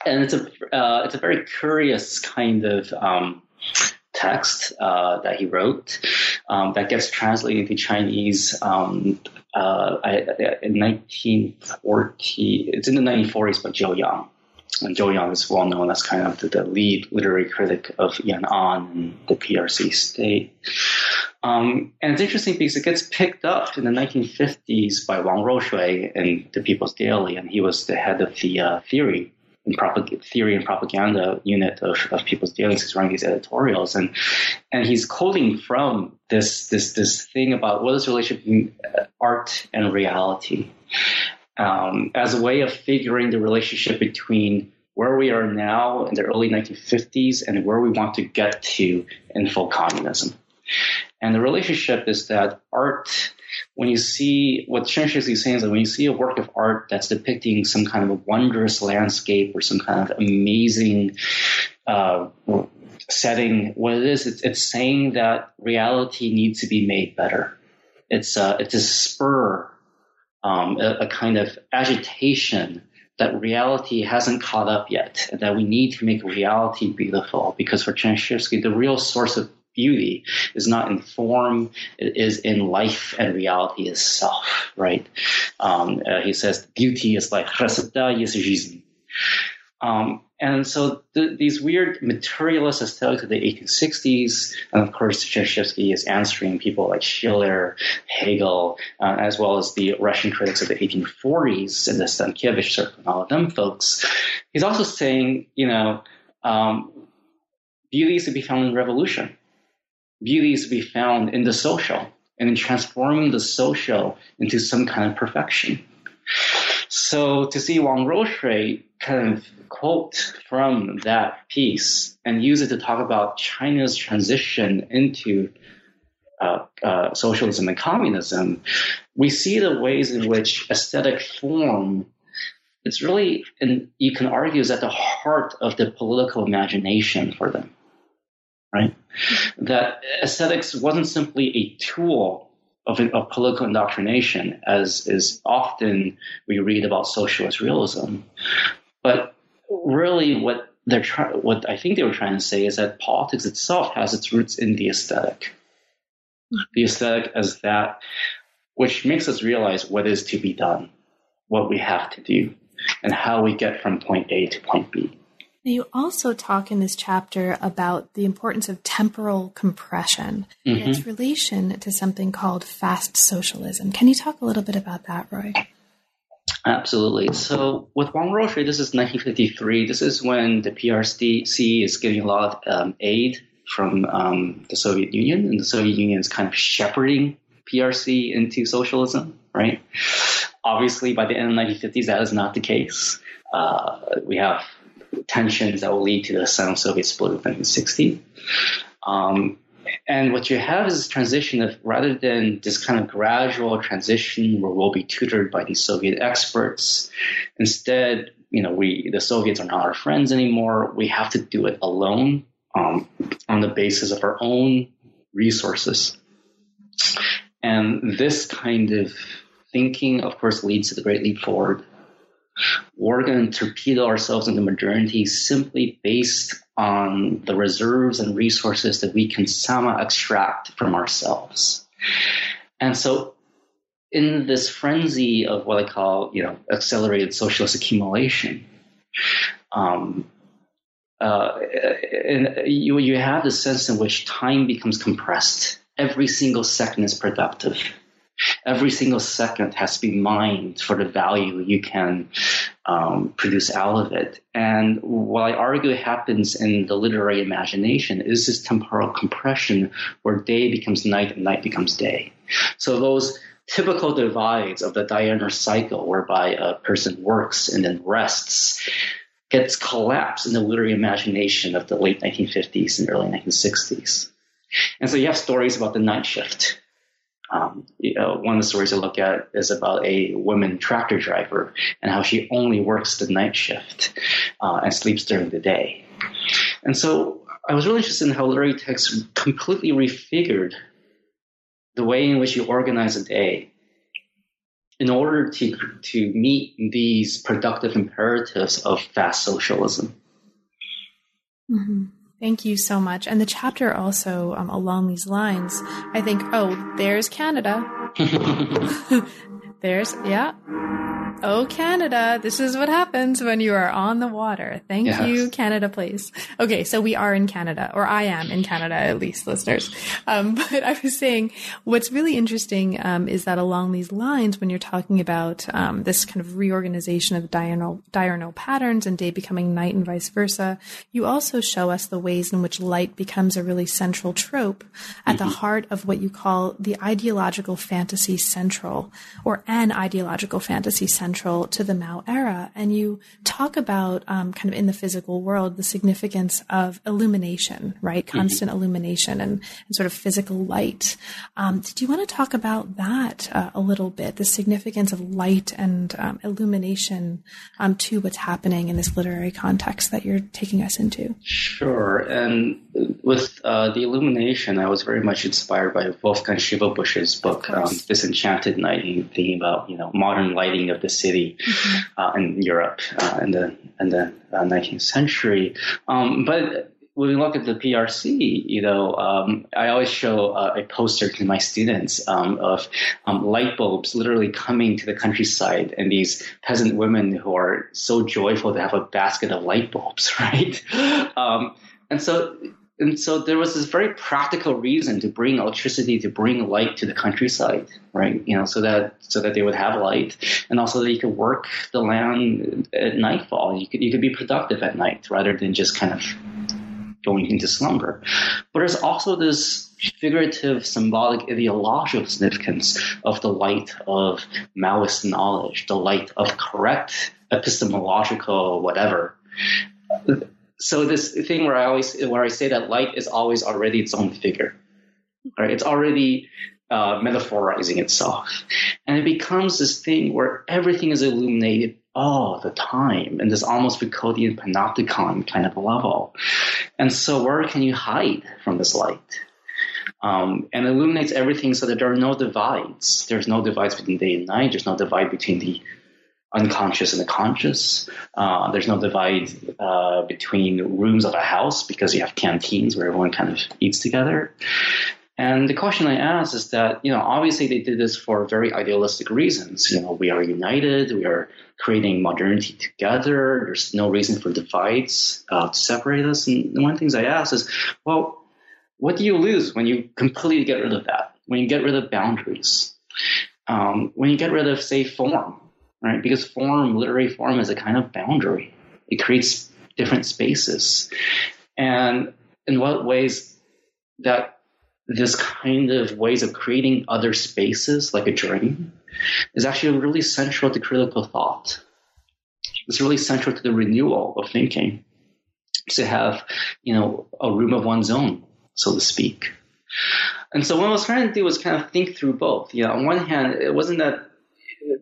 B: And it's a uh, it's a very curious kind of um, text uh, that he wrote um, that gets translated into Chinese um, uh, in 1940. It's in the 1940s by Zhou Yang. And Zhou Yang is well known as kind of the, the lead literary critic of Yan'an and the PRC state. Um, and it's interesting because it gets picked up in the 1950s by Wang Ruoshui in the People's Daily, and he was the head of the uh, theory and propag- theory and propaganda unit of, of People's Daily. He's running these editorials, and and he's quoting from this this this thing about what is the relationship between uh, art and reality, um, as a way of figuring the relationship between where we are now in the early 1950s and where we want to get to in full communism. And the relationship is that art when you see what Chernyshevsky is saying is that when you see a work of art that's depicting some kind of a wondrous landscape or some kind of amazing uh, setting, what it is, it's, it's, saying that reality needs to be made better. It's a, it's a spur, um, a, a kind of agitation that reality hasn't caught up yet, and that we need to make reality beautiful. Because for Chernyshevsky, the real source of beauty is not in form it is in life and reality itself right um, uh, he says beauty is like um, and so th- these weird materialist aesthetics of the 1860s, and of course, Dostoevsky is answering people like Schiller, Hegel, uh, as well as the Russian critics of the 1840s and the Stankevich circle and all of them folks. He's also saying, you know, um, beauty is to be found in revolution beauty is to be found in the social and in transforming the social into some kind of perfection. So to see Wang Ruoshui kind of quote from that piece and use it to talk about China's transition into uh, uh, socialism and communism, we see the ways in which aesthetic form it's really, and you can argue, is at the heart of the political imagination for them, right? Mm-hmm. That aesthetics wasn't simply a tool of, of political indoctrination, as is often we read about socialist realism, but really what they're trying, what I think they were trying to say is that politics itself has its roots in the aesthetic. Mm-hmm. The aesthetic as that which makes us realize what is to be done, what we have to do, and how we get from point A to point B.
A: You also talk in this chapter about the importance of temporal compression mm-hmm. and its relation to something called fast socialism. Can you talk a little bit about that, Roy?
B: Absolutely. So with Wang Ruoshui, this is 1953. This is when the PRC is getting a lot of um, aid from um, the Soviet Union, and the Soviet Union is kind of shepherding PRC into socialism, right? Obviously, by the end of the 1950s, that is not the case. Uh, we have tensions that will lead to the Sino-Soviet split of 1960. Um, and what you have is this transition of rather than this kind of gradual transition where we'll be tutored by these Soviet experts, instead, you know, we the Soviets are not our friends anymore. We have to do it alone um, on the basis of our own resources. And this kind of thinking, of course, leads to the Great Leap Forward. We're going to torpedo ourselves into modernity simply based on the reserves and resources that we can somehow extract from ourselves. And so, in this frenzy of what I call, you know, accelerated socialist accumulation, um, uh, and you you have the sense in which time becomes compressed. Every single second is productive. Every single second has to be mined for the value you can um, produce out of it. And what I argue happens in the literary imagination is this temporal compression where day becomes night and night becomes day. So those typical divides of the diurnal cycle whereby a person works and then rests gets collapsed in the literary imagination of the late 1950s and early 1960s. And so you have stories about the night shift um, you know, one of the stories I look at is about a woman tractor driver and how she only works the night shift uh, and sleeps during the day. And so I was really interested in how literary text completely refigured the way in which you organize a day in order to to meet these productive imperatives of fast socialism.
A: Mm-hmm. Thank you so much. And the chapter also um, along these lines, I think, oh, there's Canada. there's, yeah. Oh, Canada, this is what happens when you are on the water. Thank yes. you, Canada please. Okay, so we are in Canada, or I am in Canada, at least, listeners. Um, but I was saying, what's really interesting um, is that along these lines, when you're talking about um, this kind of reorganization of diurnal, diurnal patterns and day becoming night and vice versa, you also show us the ways in which light becomes a really central trope at mm-hmm. the heart of what you call the ideological fantasy central, or an ideological fantasy central to the Mao era. And you talk about um, kind of in the physical world the significance of illumination, right? Mm-hmm. Constant mm-hmm. illumination and, and, sort of physical light. Um, did you want to talk about that uh, a little bit? The significance of light and um, illumination um, to what's happening in this literary context that you're taking us into?
B: Sure. And with uh, the illumination, I was very much inspired by Wolfgang Schivelbusch's book, um, Disenchanted Night, thinking about you know modern lighting of the city mm-hmm. uh, in Europe uh, in the in the 19th uh, century. Um, but when we look at the PRC, you know, um, I always show uh, a poster to my students um, of um, light bulbs literally coming to the countryside, and these peasant women who are so joyful to have a basket of light bulbs, right? Um, and so and so there was this very practical reason to bring electricity to bring light to the countryside right? You know so that so that they would have light. And also that you could work the land at nightfall. You could you could be productive at night rather than just kind of going into slumber. But there's also this figurative symbolic ideological significance of the light of maoist knowledge the light of correct epistemological whatever so this thing where I always where I say that light is always already its own figure, right? It's already uh, metaphorizing itself, and it becomes this thing where everything is illuminated all the time in this almost Foucauldian panopticon kind of level. And so where can you hide from this light? Um, and illuminates everything so that there are no divides. There's no divides between day and night. There's no divide between the unconscious and the conscious. Uh, there's no divide uh, between rooms of a house because you have canteens where everyone kind of eats together. And the question I ask is that, you know, obviously they did this for very idealistic reasons. You know, we are united, we are creating modernity together, there's no reason for divides uh, to separate us. And one of the things I ask is, well, what do you lose when you completely get rid of that? When you get rid of boundaries? Um, when you get rid of, say, form, right? Because form, literary form, is a kind of boundary. It creates different spaces. And in what ways that this kind of ways of creating other spaces, like a dream, is actually really central to critical thought. It's really central to the renewal of thinking. To have, you know, a room of one's own, so to speak. And so what I was trying to do was kind of think through both. You know, on one hand, it wasn't that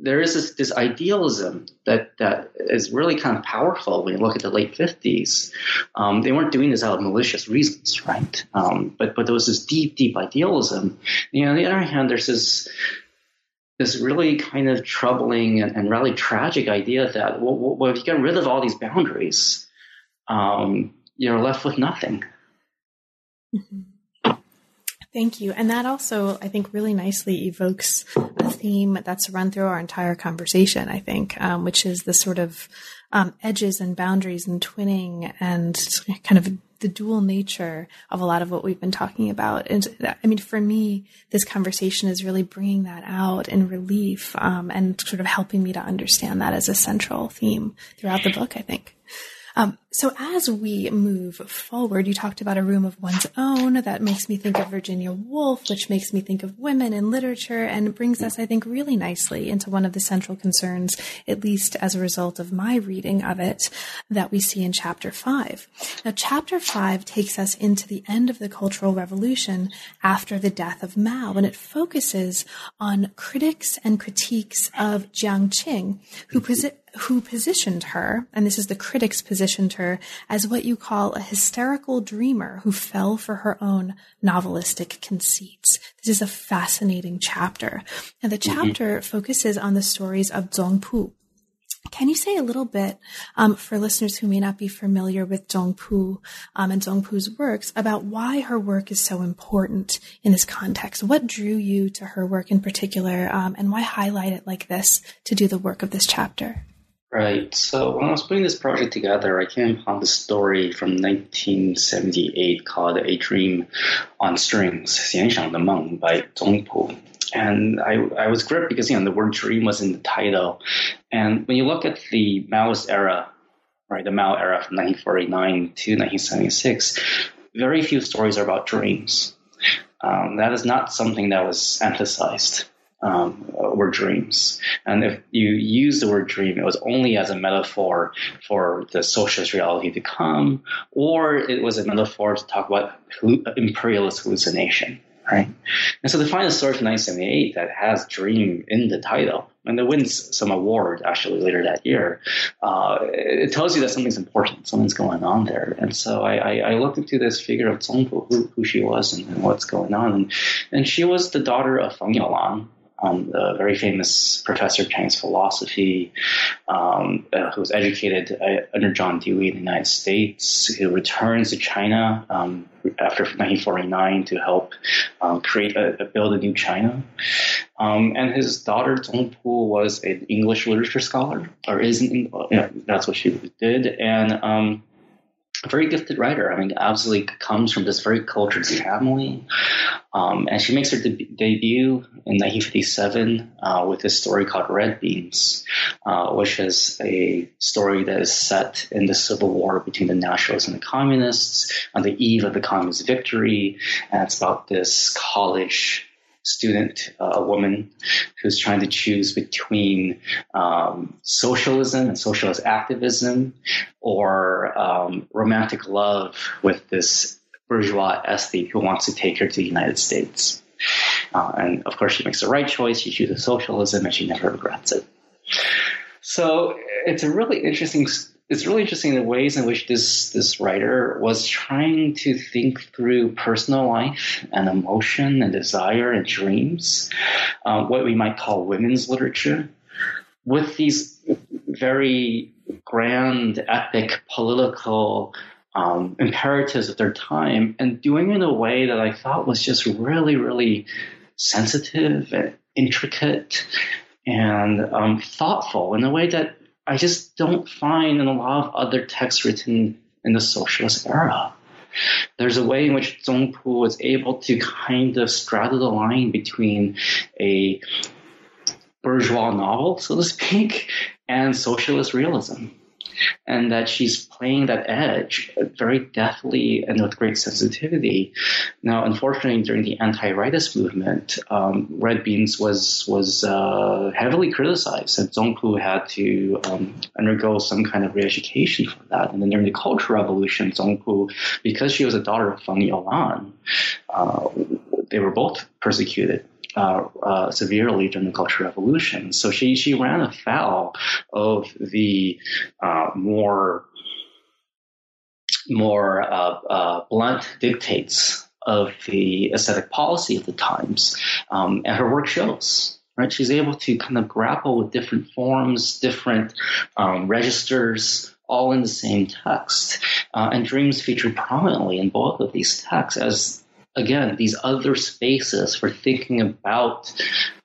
B: there is this, this, idealism that, that is really kind of powerful when you look at the late 50s. Um, they weren't doing this out of malicious reasons, right? Um, but, but there was this deep, deep idealism. You know, on the other hand, there's this, this really kind of troubling and, and really tragic idea that, well, well, if you get rid of all these boundaries, um, you're left with nothing.
A: Mm-hmm. Thank you. And that also, I think, really nicely evokes a theme that's run through our entire conversation, I think, um, which is the sort of um, edges and boundaries and twinning and kind of the dual nature of a lot of what we've been talking about. And I mean, for me, this conversation is really bringing that out in relief um, and sort of helping me to understand that as a central theme throughout the book, I think. Um, so as we move forward, you talked about a room of one's own. That makes me think of Virginia Woolf, which makes me think of women in literature and brings us, I think, really nicely into one of the central concerns, at least as a result of my reading of it, that we see in chapter five. Now, chapter five takes us into the end of the Cultural Revolution after the death of Mao, and it focuses on critics and critiques of Jiang Qing, who present who positioned her, and this is the critics positioned her, as what you call a hysterical dreamer who fell for her own novelistic conceits. This is a fascinating chapter. And the mm-hmm. chapter mm-hmm. focuses on the stories of Zong Pu. Can you say a little bit um, for listeners who may not be familiar with Zong Pu um, and Zong Pu's works about why her work is so important in this context? What drew you to her work in particular, um, and why highlight it like this to do the work of this chapter?
B: Right. So when I was putting this project together, I came upon this story from 1978 called A Dream on Strings, by Zong Pu. And I, I was gripped because, you know, the word dream was in the title. And when you look at the Maoist era, right, the Mao era from 1949 to 1976, very few stories are about dreams. Um, that is not something that was emphasized um, were dreams. And if you use the word dream, it was only as a metaphor for the socialist reality to come, or it was a metaphor to talk about imperialist hallucination. Right? And so to find a story from 1978 that has dream in the title, and it wins some award actually later that year, uh, it tells you that something's important, something's going on there. And so I, I, I looked into this figure of Zong Pu, who, who she was and, and, what's going on. And, and she was the daughter of Feng Youlan, um, a very famous professor of Chinese philosophy, um, uh, who was educated uh, under John Dewey in the United States, who returns to China um, after 1949 to help um, create a, build a new China. Um, and his daughter Zong was an English literature scholar, or is an, yeah, that's what she did, and um, a very gifted writer. I mean, absolutely comes from this very cultured family. Um, and she makes her de- debut in 1957 uh, with this story called Red Beans, uh, which is a story that is set in the civil war between the nationalists and the communists on the eve of the communist victory. And it's about this college student, uh, a woman who's trying to choose between um, socialism and socialist activism or um, romantic love with this bourgeois aesthete who wants to take her to the United States. Uh, and of course, she makes the right choice. She chooses socialism and she never regrets it. So it's a really interesting it's really interesting the ways in which this this writer was trying to think through personal life and emotion and desire and dreams, um, what we might call women's literature, with these very grand, epic, political um, imperatives of their time, and doing it in a way that I thought was just really, really sensitive and intricate and um, thoughtful in a way that I just don't find in a lot of other texts written in the socialist era. There's a way in which Zongpu was able to kind of straddle the line between a bourgeois novel, so to speak, and socialist realism and that she's playing that edge very deftly and with great sensitivity. Now, unfortunately, during the anti-rightist movement, um, Red Beans was was uh, heavily criticized, and Zongpu had to um, undergo some kind of re-education for that. And then during the Cultural Revolution, Zongpu, because she was a daughter of Feng Youlan, uh, they were both persecuted uh, uh, severely during the Cultural Revolution. So she she ran afoul of the uh, more more uh, uh, blunt dictates of the aesthetic policy of the times, um, and her work shows. Right, she's able to kind of grapple with different forms, different um, registers, all in the same text. Uh, and dreams feature prominently in both of these texts as again, these other spaces for thinking about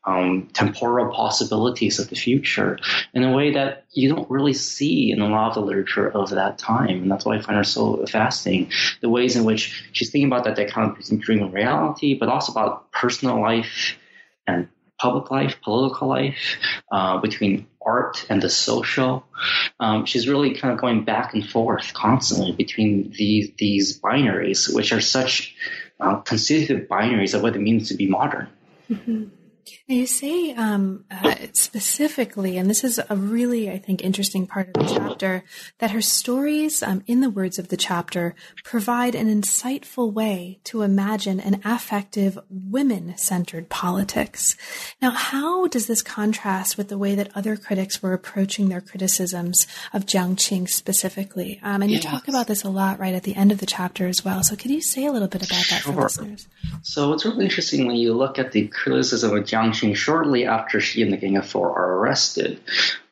B: um, temporal possibilities of the future in a way that you don't really see in a lot of the literature of that time. And that's why I find her so fascinating. The ways in which she's thinking about that dichotomy between dream and reality, but also about personal life and public life, political life, uh, between art and the social. Um, she's really kind of going back and forth constantly between these these binaries, which are such uh, binaries of what it means to be modern.
A: Mm-hmm. You say um, uh, specifically, and this is a really, I think, interesting part of the chapter, that her stories, um, in the words of the chapter, provide an insightful way to imagine an affective, women centered politics. Now, how does this contrast with the way that other critics were approaching their criticisms of Jiang Qing specifically? Um, and you talk about this a lot right at the end of the chapter as well. So, could you say a little bit about that sure. for listeners?
B: So, it's really interesting when you look at the criticism of Jiang shortly after she and the Gang of Four are arrested.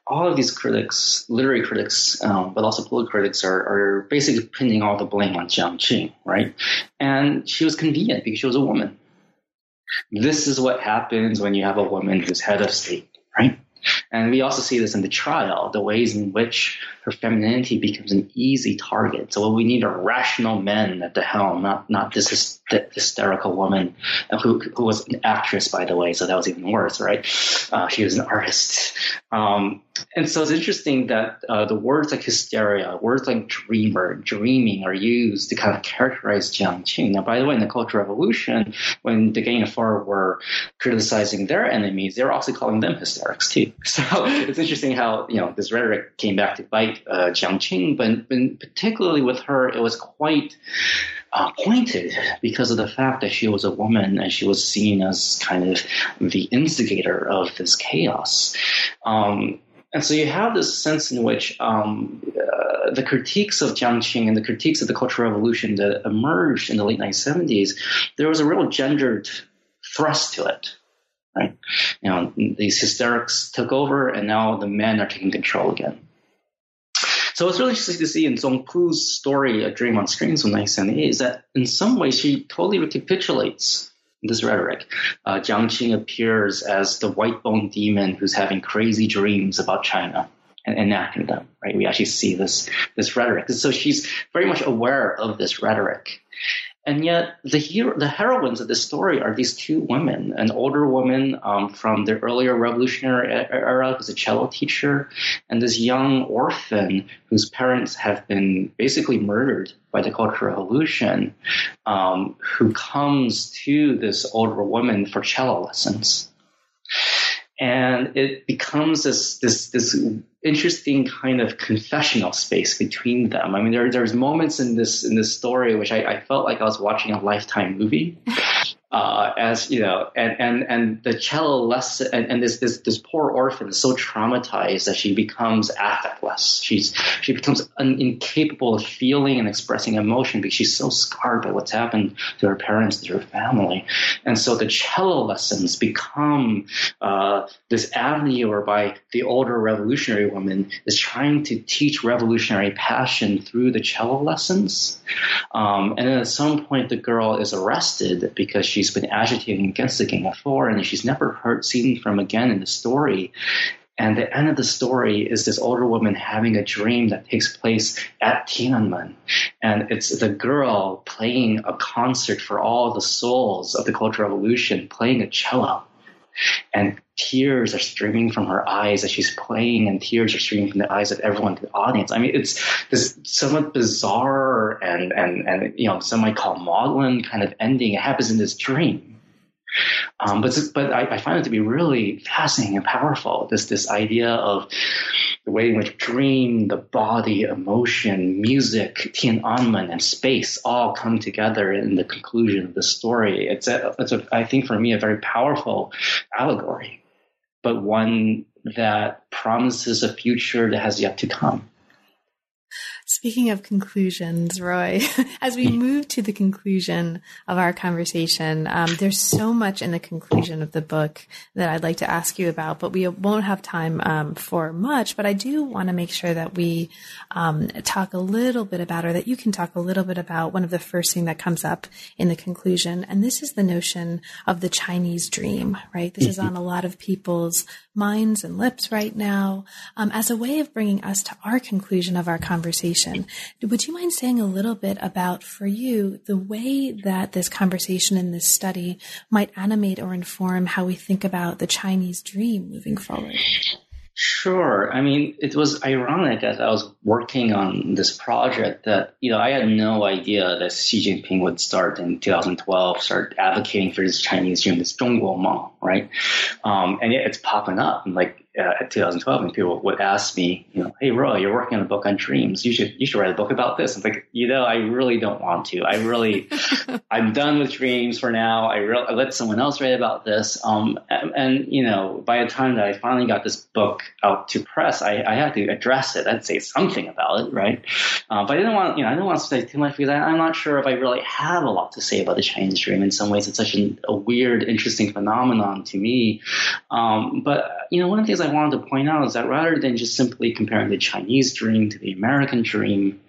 B: All of these critics, literary critics, um, but also political critics, are, are basically pinning all the blame on Jiang Qing, right? And she was convenient because she was a woman. This is what happens when you have a woman who's head of state, right? And we also see this in the trial, the ways in which her femininity becomes an easy target. So we need are rational men at the helm, not not this hysterical woman who who was an actress, by the way. So that was even worse, right? Uh, she was an artist. Um, and so it's interesting that uh, the words like hysteria, words like dreamer, dreaming are used to kind of characterize Jiang Qing. Now, by the way, in the Cultural Revolution, when the Gang of Four were criticizing their enemies, they were also calling them hysterics too. So it's interesting how you know this rhetoric came back to bite uh, Jiang Qing, but, but particularly with her, it was quite uh, pointed because of the fact that she was a woman and she was seen as kind of the instigator of this chaos. Um, and so you have this sense in which um, uh, the critiques of Jiang Qing and the critiques of the Cultural Revolution that emerged in the late 1970s, there was a real gendered thrust to it. Right? You know, these hysterics took over, and now the men are taking control again. So it's really interesting to see in Zongpu's story, A Dream on Strings from 1978, is that in some ways she totally recapitulates this rhetoric. Uh, Jiang Qing appears as the white bone demon who's having crazy dreams about China and enacting them, right? We actually see this, this rhetoric. So she's very much aware of this rhetoric. And yet, the hero, the heroines of this story are these two women: an older woman um, from the earlier revolutionary era who's a cello teacher, and this young orphan whose parents have been basically murdered by the Cultural Revolution, um, who comes to this older woman for cello lessons and it becomes this this this interesting kind of confessional space between them. I mean, there, there's moments in this in this story which I, I felt like I was watching a lifetime movie. uh, as you know, and and and the cello lesson, and, and this this this poor orphan is so traumatized that she becomes affectless. She's she becomes un, incapable of feeling and expressing emotion because she's so scarred by what's happened to her parents, to her family, and so the cello lessons become uh, this avenue whereby the older revolutionary woman is trying to teach revolutionary passion through the cello lessons, um, and then at some point the girl is arrested because she she's been agitating against the Gang of Four, and she's never heard seen from again in the story. And the end of the story is this older woman having a dream that takes place at Tiananmen. And it's the girl playing a concert for all the souls of the Cultural Revolution, playing a cello. And tears are streaming from her eyes as she's playing, and tears are streaming from the eyes of everyone in the audience. I mean, it's this somewhat bizarre and, and, and you know, some might call maudlin kind of ending. It happens in this dream. Um, but but I, I, find it to be really fascinating and powerful. This this idea of the way in which dream, the body, emotion, music, Tiananmen, and space all come together in the conclusion of the story. It's a, it's a I think for me a very powerful allegory but one that promises a future that has yet to come.
A: Speaking of conclusions, Roy, as we move to the conclusion of our conversation, um, there's so much in the conclusion of the book that I'd like to ask you about, but we won't have time um, for much. But I do want to make sure that we um, talk a little bit about, or that you can talk a little bit about one of the first thing that comes up in the conclusion, and this is the notion of the Chinese dream. Right, this is on a lot of people's minds and lips right now um, as a way of bringing us to our conclusion of our conversation. Would you mind saying a little bit about, for you, the way that this conversation and this study might animate or inform how we think about the Chinese dream moving forward?
B: Sure. I mean, it was ironic as I was working on this project that, you know, I had no idea that Xi Jinping would start in 2012, start advocating for this Chinese dream, this Zhongguomeng, right? Um, and yet it's popping up. And like, uh, at 2012, and people would ask me, you know, hey Roy, you're working on a book on dreams. You should you should write a book about this. I'm like, you know, I really don't want to. I really, I'm done with dreams for now. I really I let someone else write about this. Um, and, and, you know, by the time that I finally got this book out to press, I, I had to address it. I'd say something about it, right? Uh, but I didn't want, you know, I didn't want to say too much because I, I'm not sure if I really have a lot to say about the Chinese dream. In some ways, it's such an, a weird, interesting phenomenon to me. Um, but you know, one of the things I wanted to point out is that rather than just simply comparing the Chinese dream to the American dream,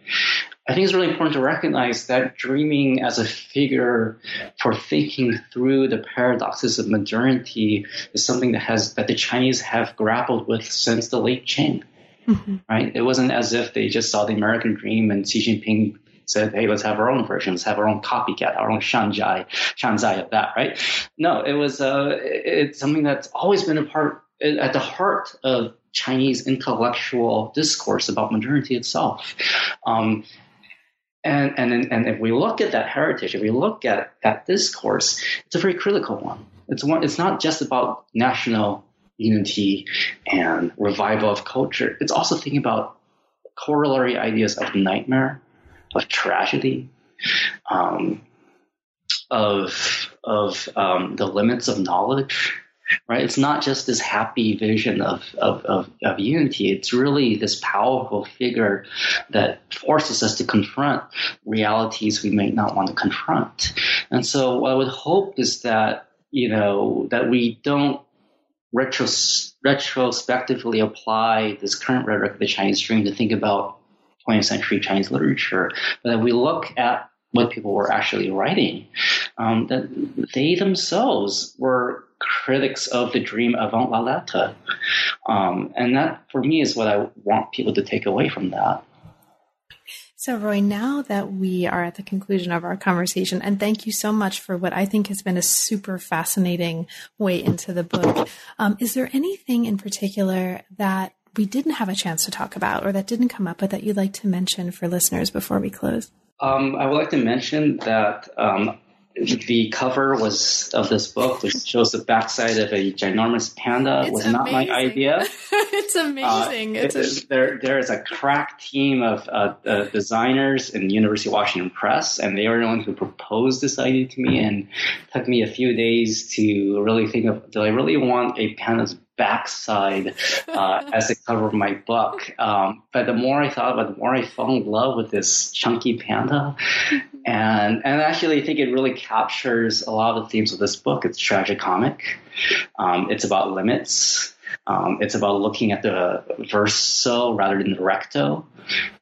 B: I think it's really important to recognize that dreaming as a figure for thinking through the paradoxes of modernity is something that has that the Chinese have grappled with since the late Qing. Mm-hmm. Right? It wasn't as if they just saw the American dream and Xi Jinping said, hey, let's have our own version, let's have our own copycat, our own shanzhai, shanzhai of that, right? No, it was uh, it's something that's always been a part at the heart of Chinese intellectual discourse about modernity itself. Um, and, and, and if we look at that heritage, if we look at that discourse, it's a very critical one. It's one. It's not just about national unity and revival of culture. It's also thinking about corollary ideas of nightmare, of tragedy, um, of of um, the limits of knowledge, right? It's not just this happy vision of, of, of, of, unity. It's really this powerful figure that forces us to confront realities we may not want to confront. And so what I would hope is that, you know, that we don't retros- retrospectively apply this current rhetoric of the Chinese dream to think about 20th century Chinese literature, but that we look at what people were actually writing, um, that they themselves were critics of the dream avant la lettre. Um, and that, for me, is what I want people to take away from that.
A: So, Roy, now that we are at the conclusion of our conversation, and thank you so much for what I think has been a super fascinating way into the book, um, is there anything in particular that we didn't have a chance to talk about or that didn't come up, but that you'd like to mention for listeners before we close?
B: Um, I would like to mention that um, the cover was of this book, which shows the backside of a ginormous panda,
A: It's
B: was not my
A: amazing.
B: idea.
A: it's amazing.
B: Uh,
A: it's
B: it
A: a,
B: there, there is a crack team of uh, uh, designers in University of Washington Press, and they were the ones who proposed this idea to me. And it took me a few days to really think of: Do I really want a panda's backside uh, as the cover of my book? Um, but the more I thought about, it, the more I fell in love with this chunky panda, and and actually, I think it really captures a lot of the themes of this book. It's tragicomic. Um, it's about limits. Um, it's about looking at the verso rather than the recto.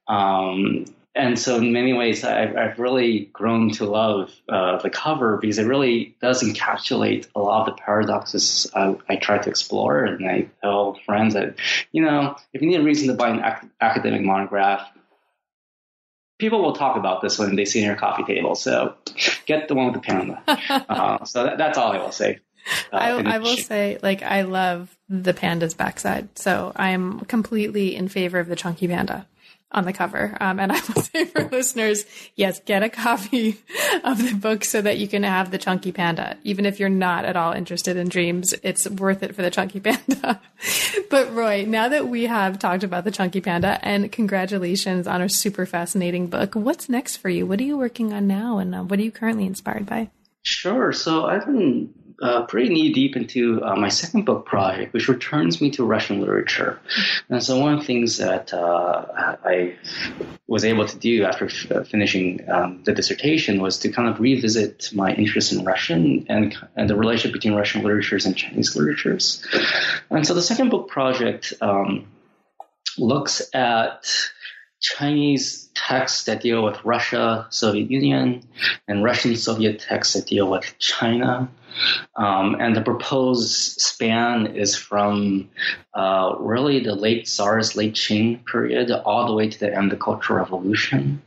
B: Um, and so, in many ways, I've, I've really grown to love uh, the cover because it really does encapsulate a lot of the paradoxes I, I try to explore. And I tell friends that, you know, if you need a reason to buy an ac- academic monograph, people will talk about this when they see it on your coffee table. So get the one with the panda. uh, so that, that's all I will say. Uh,
A: I, I will say, like, I love the panda's backside. So I'm completely in favor of the chunky panda on the cover. Um, and I will say for listeners, yes, get a copy of the book so that you can have the chunky panda. Even if you're not at all interested in dreams, it's worth it for the chunky panda. but Roy, now that we have talked about the chunky panda and congratulations on a super fascinating book, what's next for you? What are you working on now? And uh, what are you currently inspired by?
B: Sure. So I've been uh, pretty knee deep into uh, my second book project, which returns me to Russian literature. And so one of the things that uh, I was able to do after f- uh, finishing um, the dissertation was to kind of revisit my interest in Russian and, and the relationship between Russian literatures and Chinese literatures. And so the second book project um, looks at Chinese texts that deal with Russia, Soviet Union, and Russian Soviet texts that deal with China. Um, and the proposed span is from uh, really the late Tsars, late Qing period, all the way to the end of the Cultural Revolution.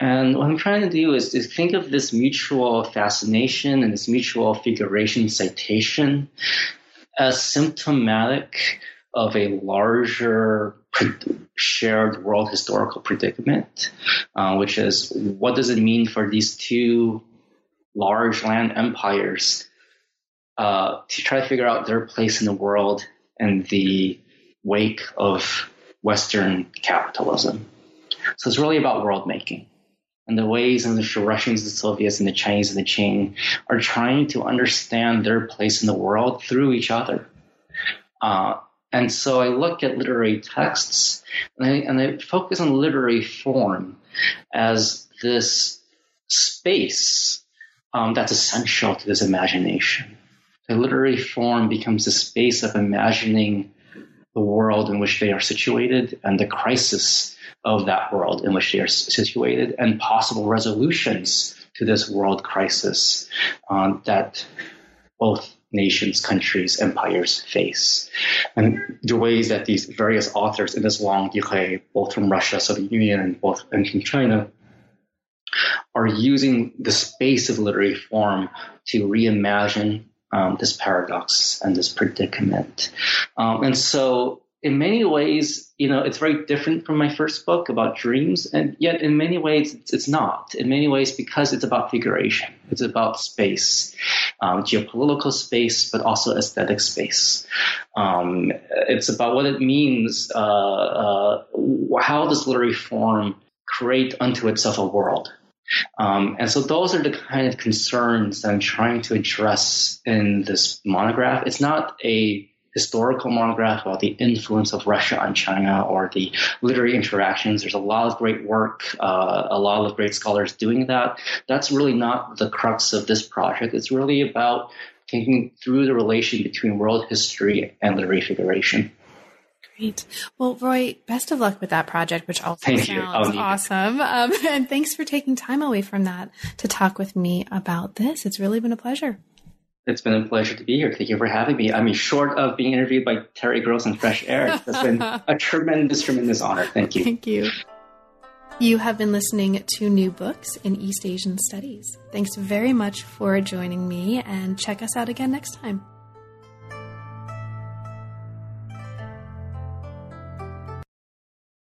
B: And what I'm trying to do is to think of this mutual fascination and this mutual figuration citation as symptomatic of a larger shared world historical predicament, uh, which is what does it mean for these two large land empires uh, to try to figure out their place in the world in the wake of Western capitalism. So it's really about world making and the ways in which the Russians, the Soviets, and the Chinese and the Qing are trying to understand their place in the world through each other. Uh, and so I look at literary texts and I, and I focus on literary form as this space um, that's essential to this imagination. The literary form becomes the space of imagining the world in which they are situated and the crisis of that world in which they are situated and possible resolutions to this world crisis um, that both nations, countries, empires face. And the ways that these various authors in this long decade, both from Russia, Soviet Union, and both and from China, are using the space of literary form to reimagine um, this paradox and this predicament. Um, and so, in many ways, you know, it's very different from my first book about dreams, and yet in many ways, it's, not. In many ways, because it's about figuration, it's about space, um, geopolitical space, but also aesthetic space. Um, it's about what it means, uh, uh, how does literary form create unto itself a world. Um, and so those are the kind of concerns that I'm trying to address in this monograph. It's not a historical monograph about the influence of Russia on China or the literary interactions. There's a lot of great work, uh, a lot of great scholars doing that. That's really not the crux of this project. It's really about thinking through the relation between world history and literary figuration.
A: Great. Well, Roy, best of luck with that project, which also
B: Thank you.
A: sounds
B: I'll need it.
A: awesome. Um, and thanks for taking time away from that to talk with me about this. It's really been a pleasure.
B: It's been a pleasure to be here. Thank you for having me. I mean, short of being interviewed by Terry Gross and Fresh Air, it's been a tremendous, tremendous honor. Thank you.
A: Thank you. You have been listening to New Books in East Asian Studies. Thanks very much for joining me and check us out again next time.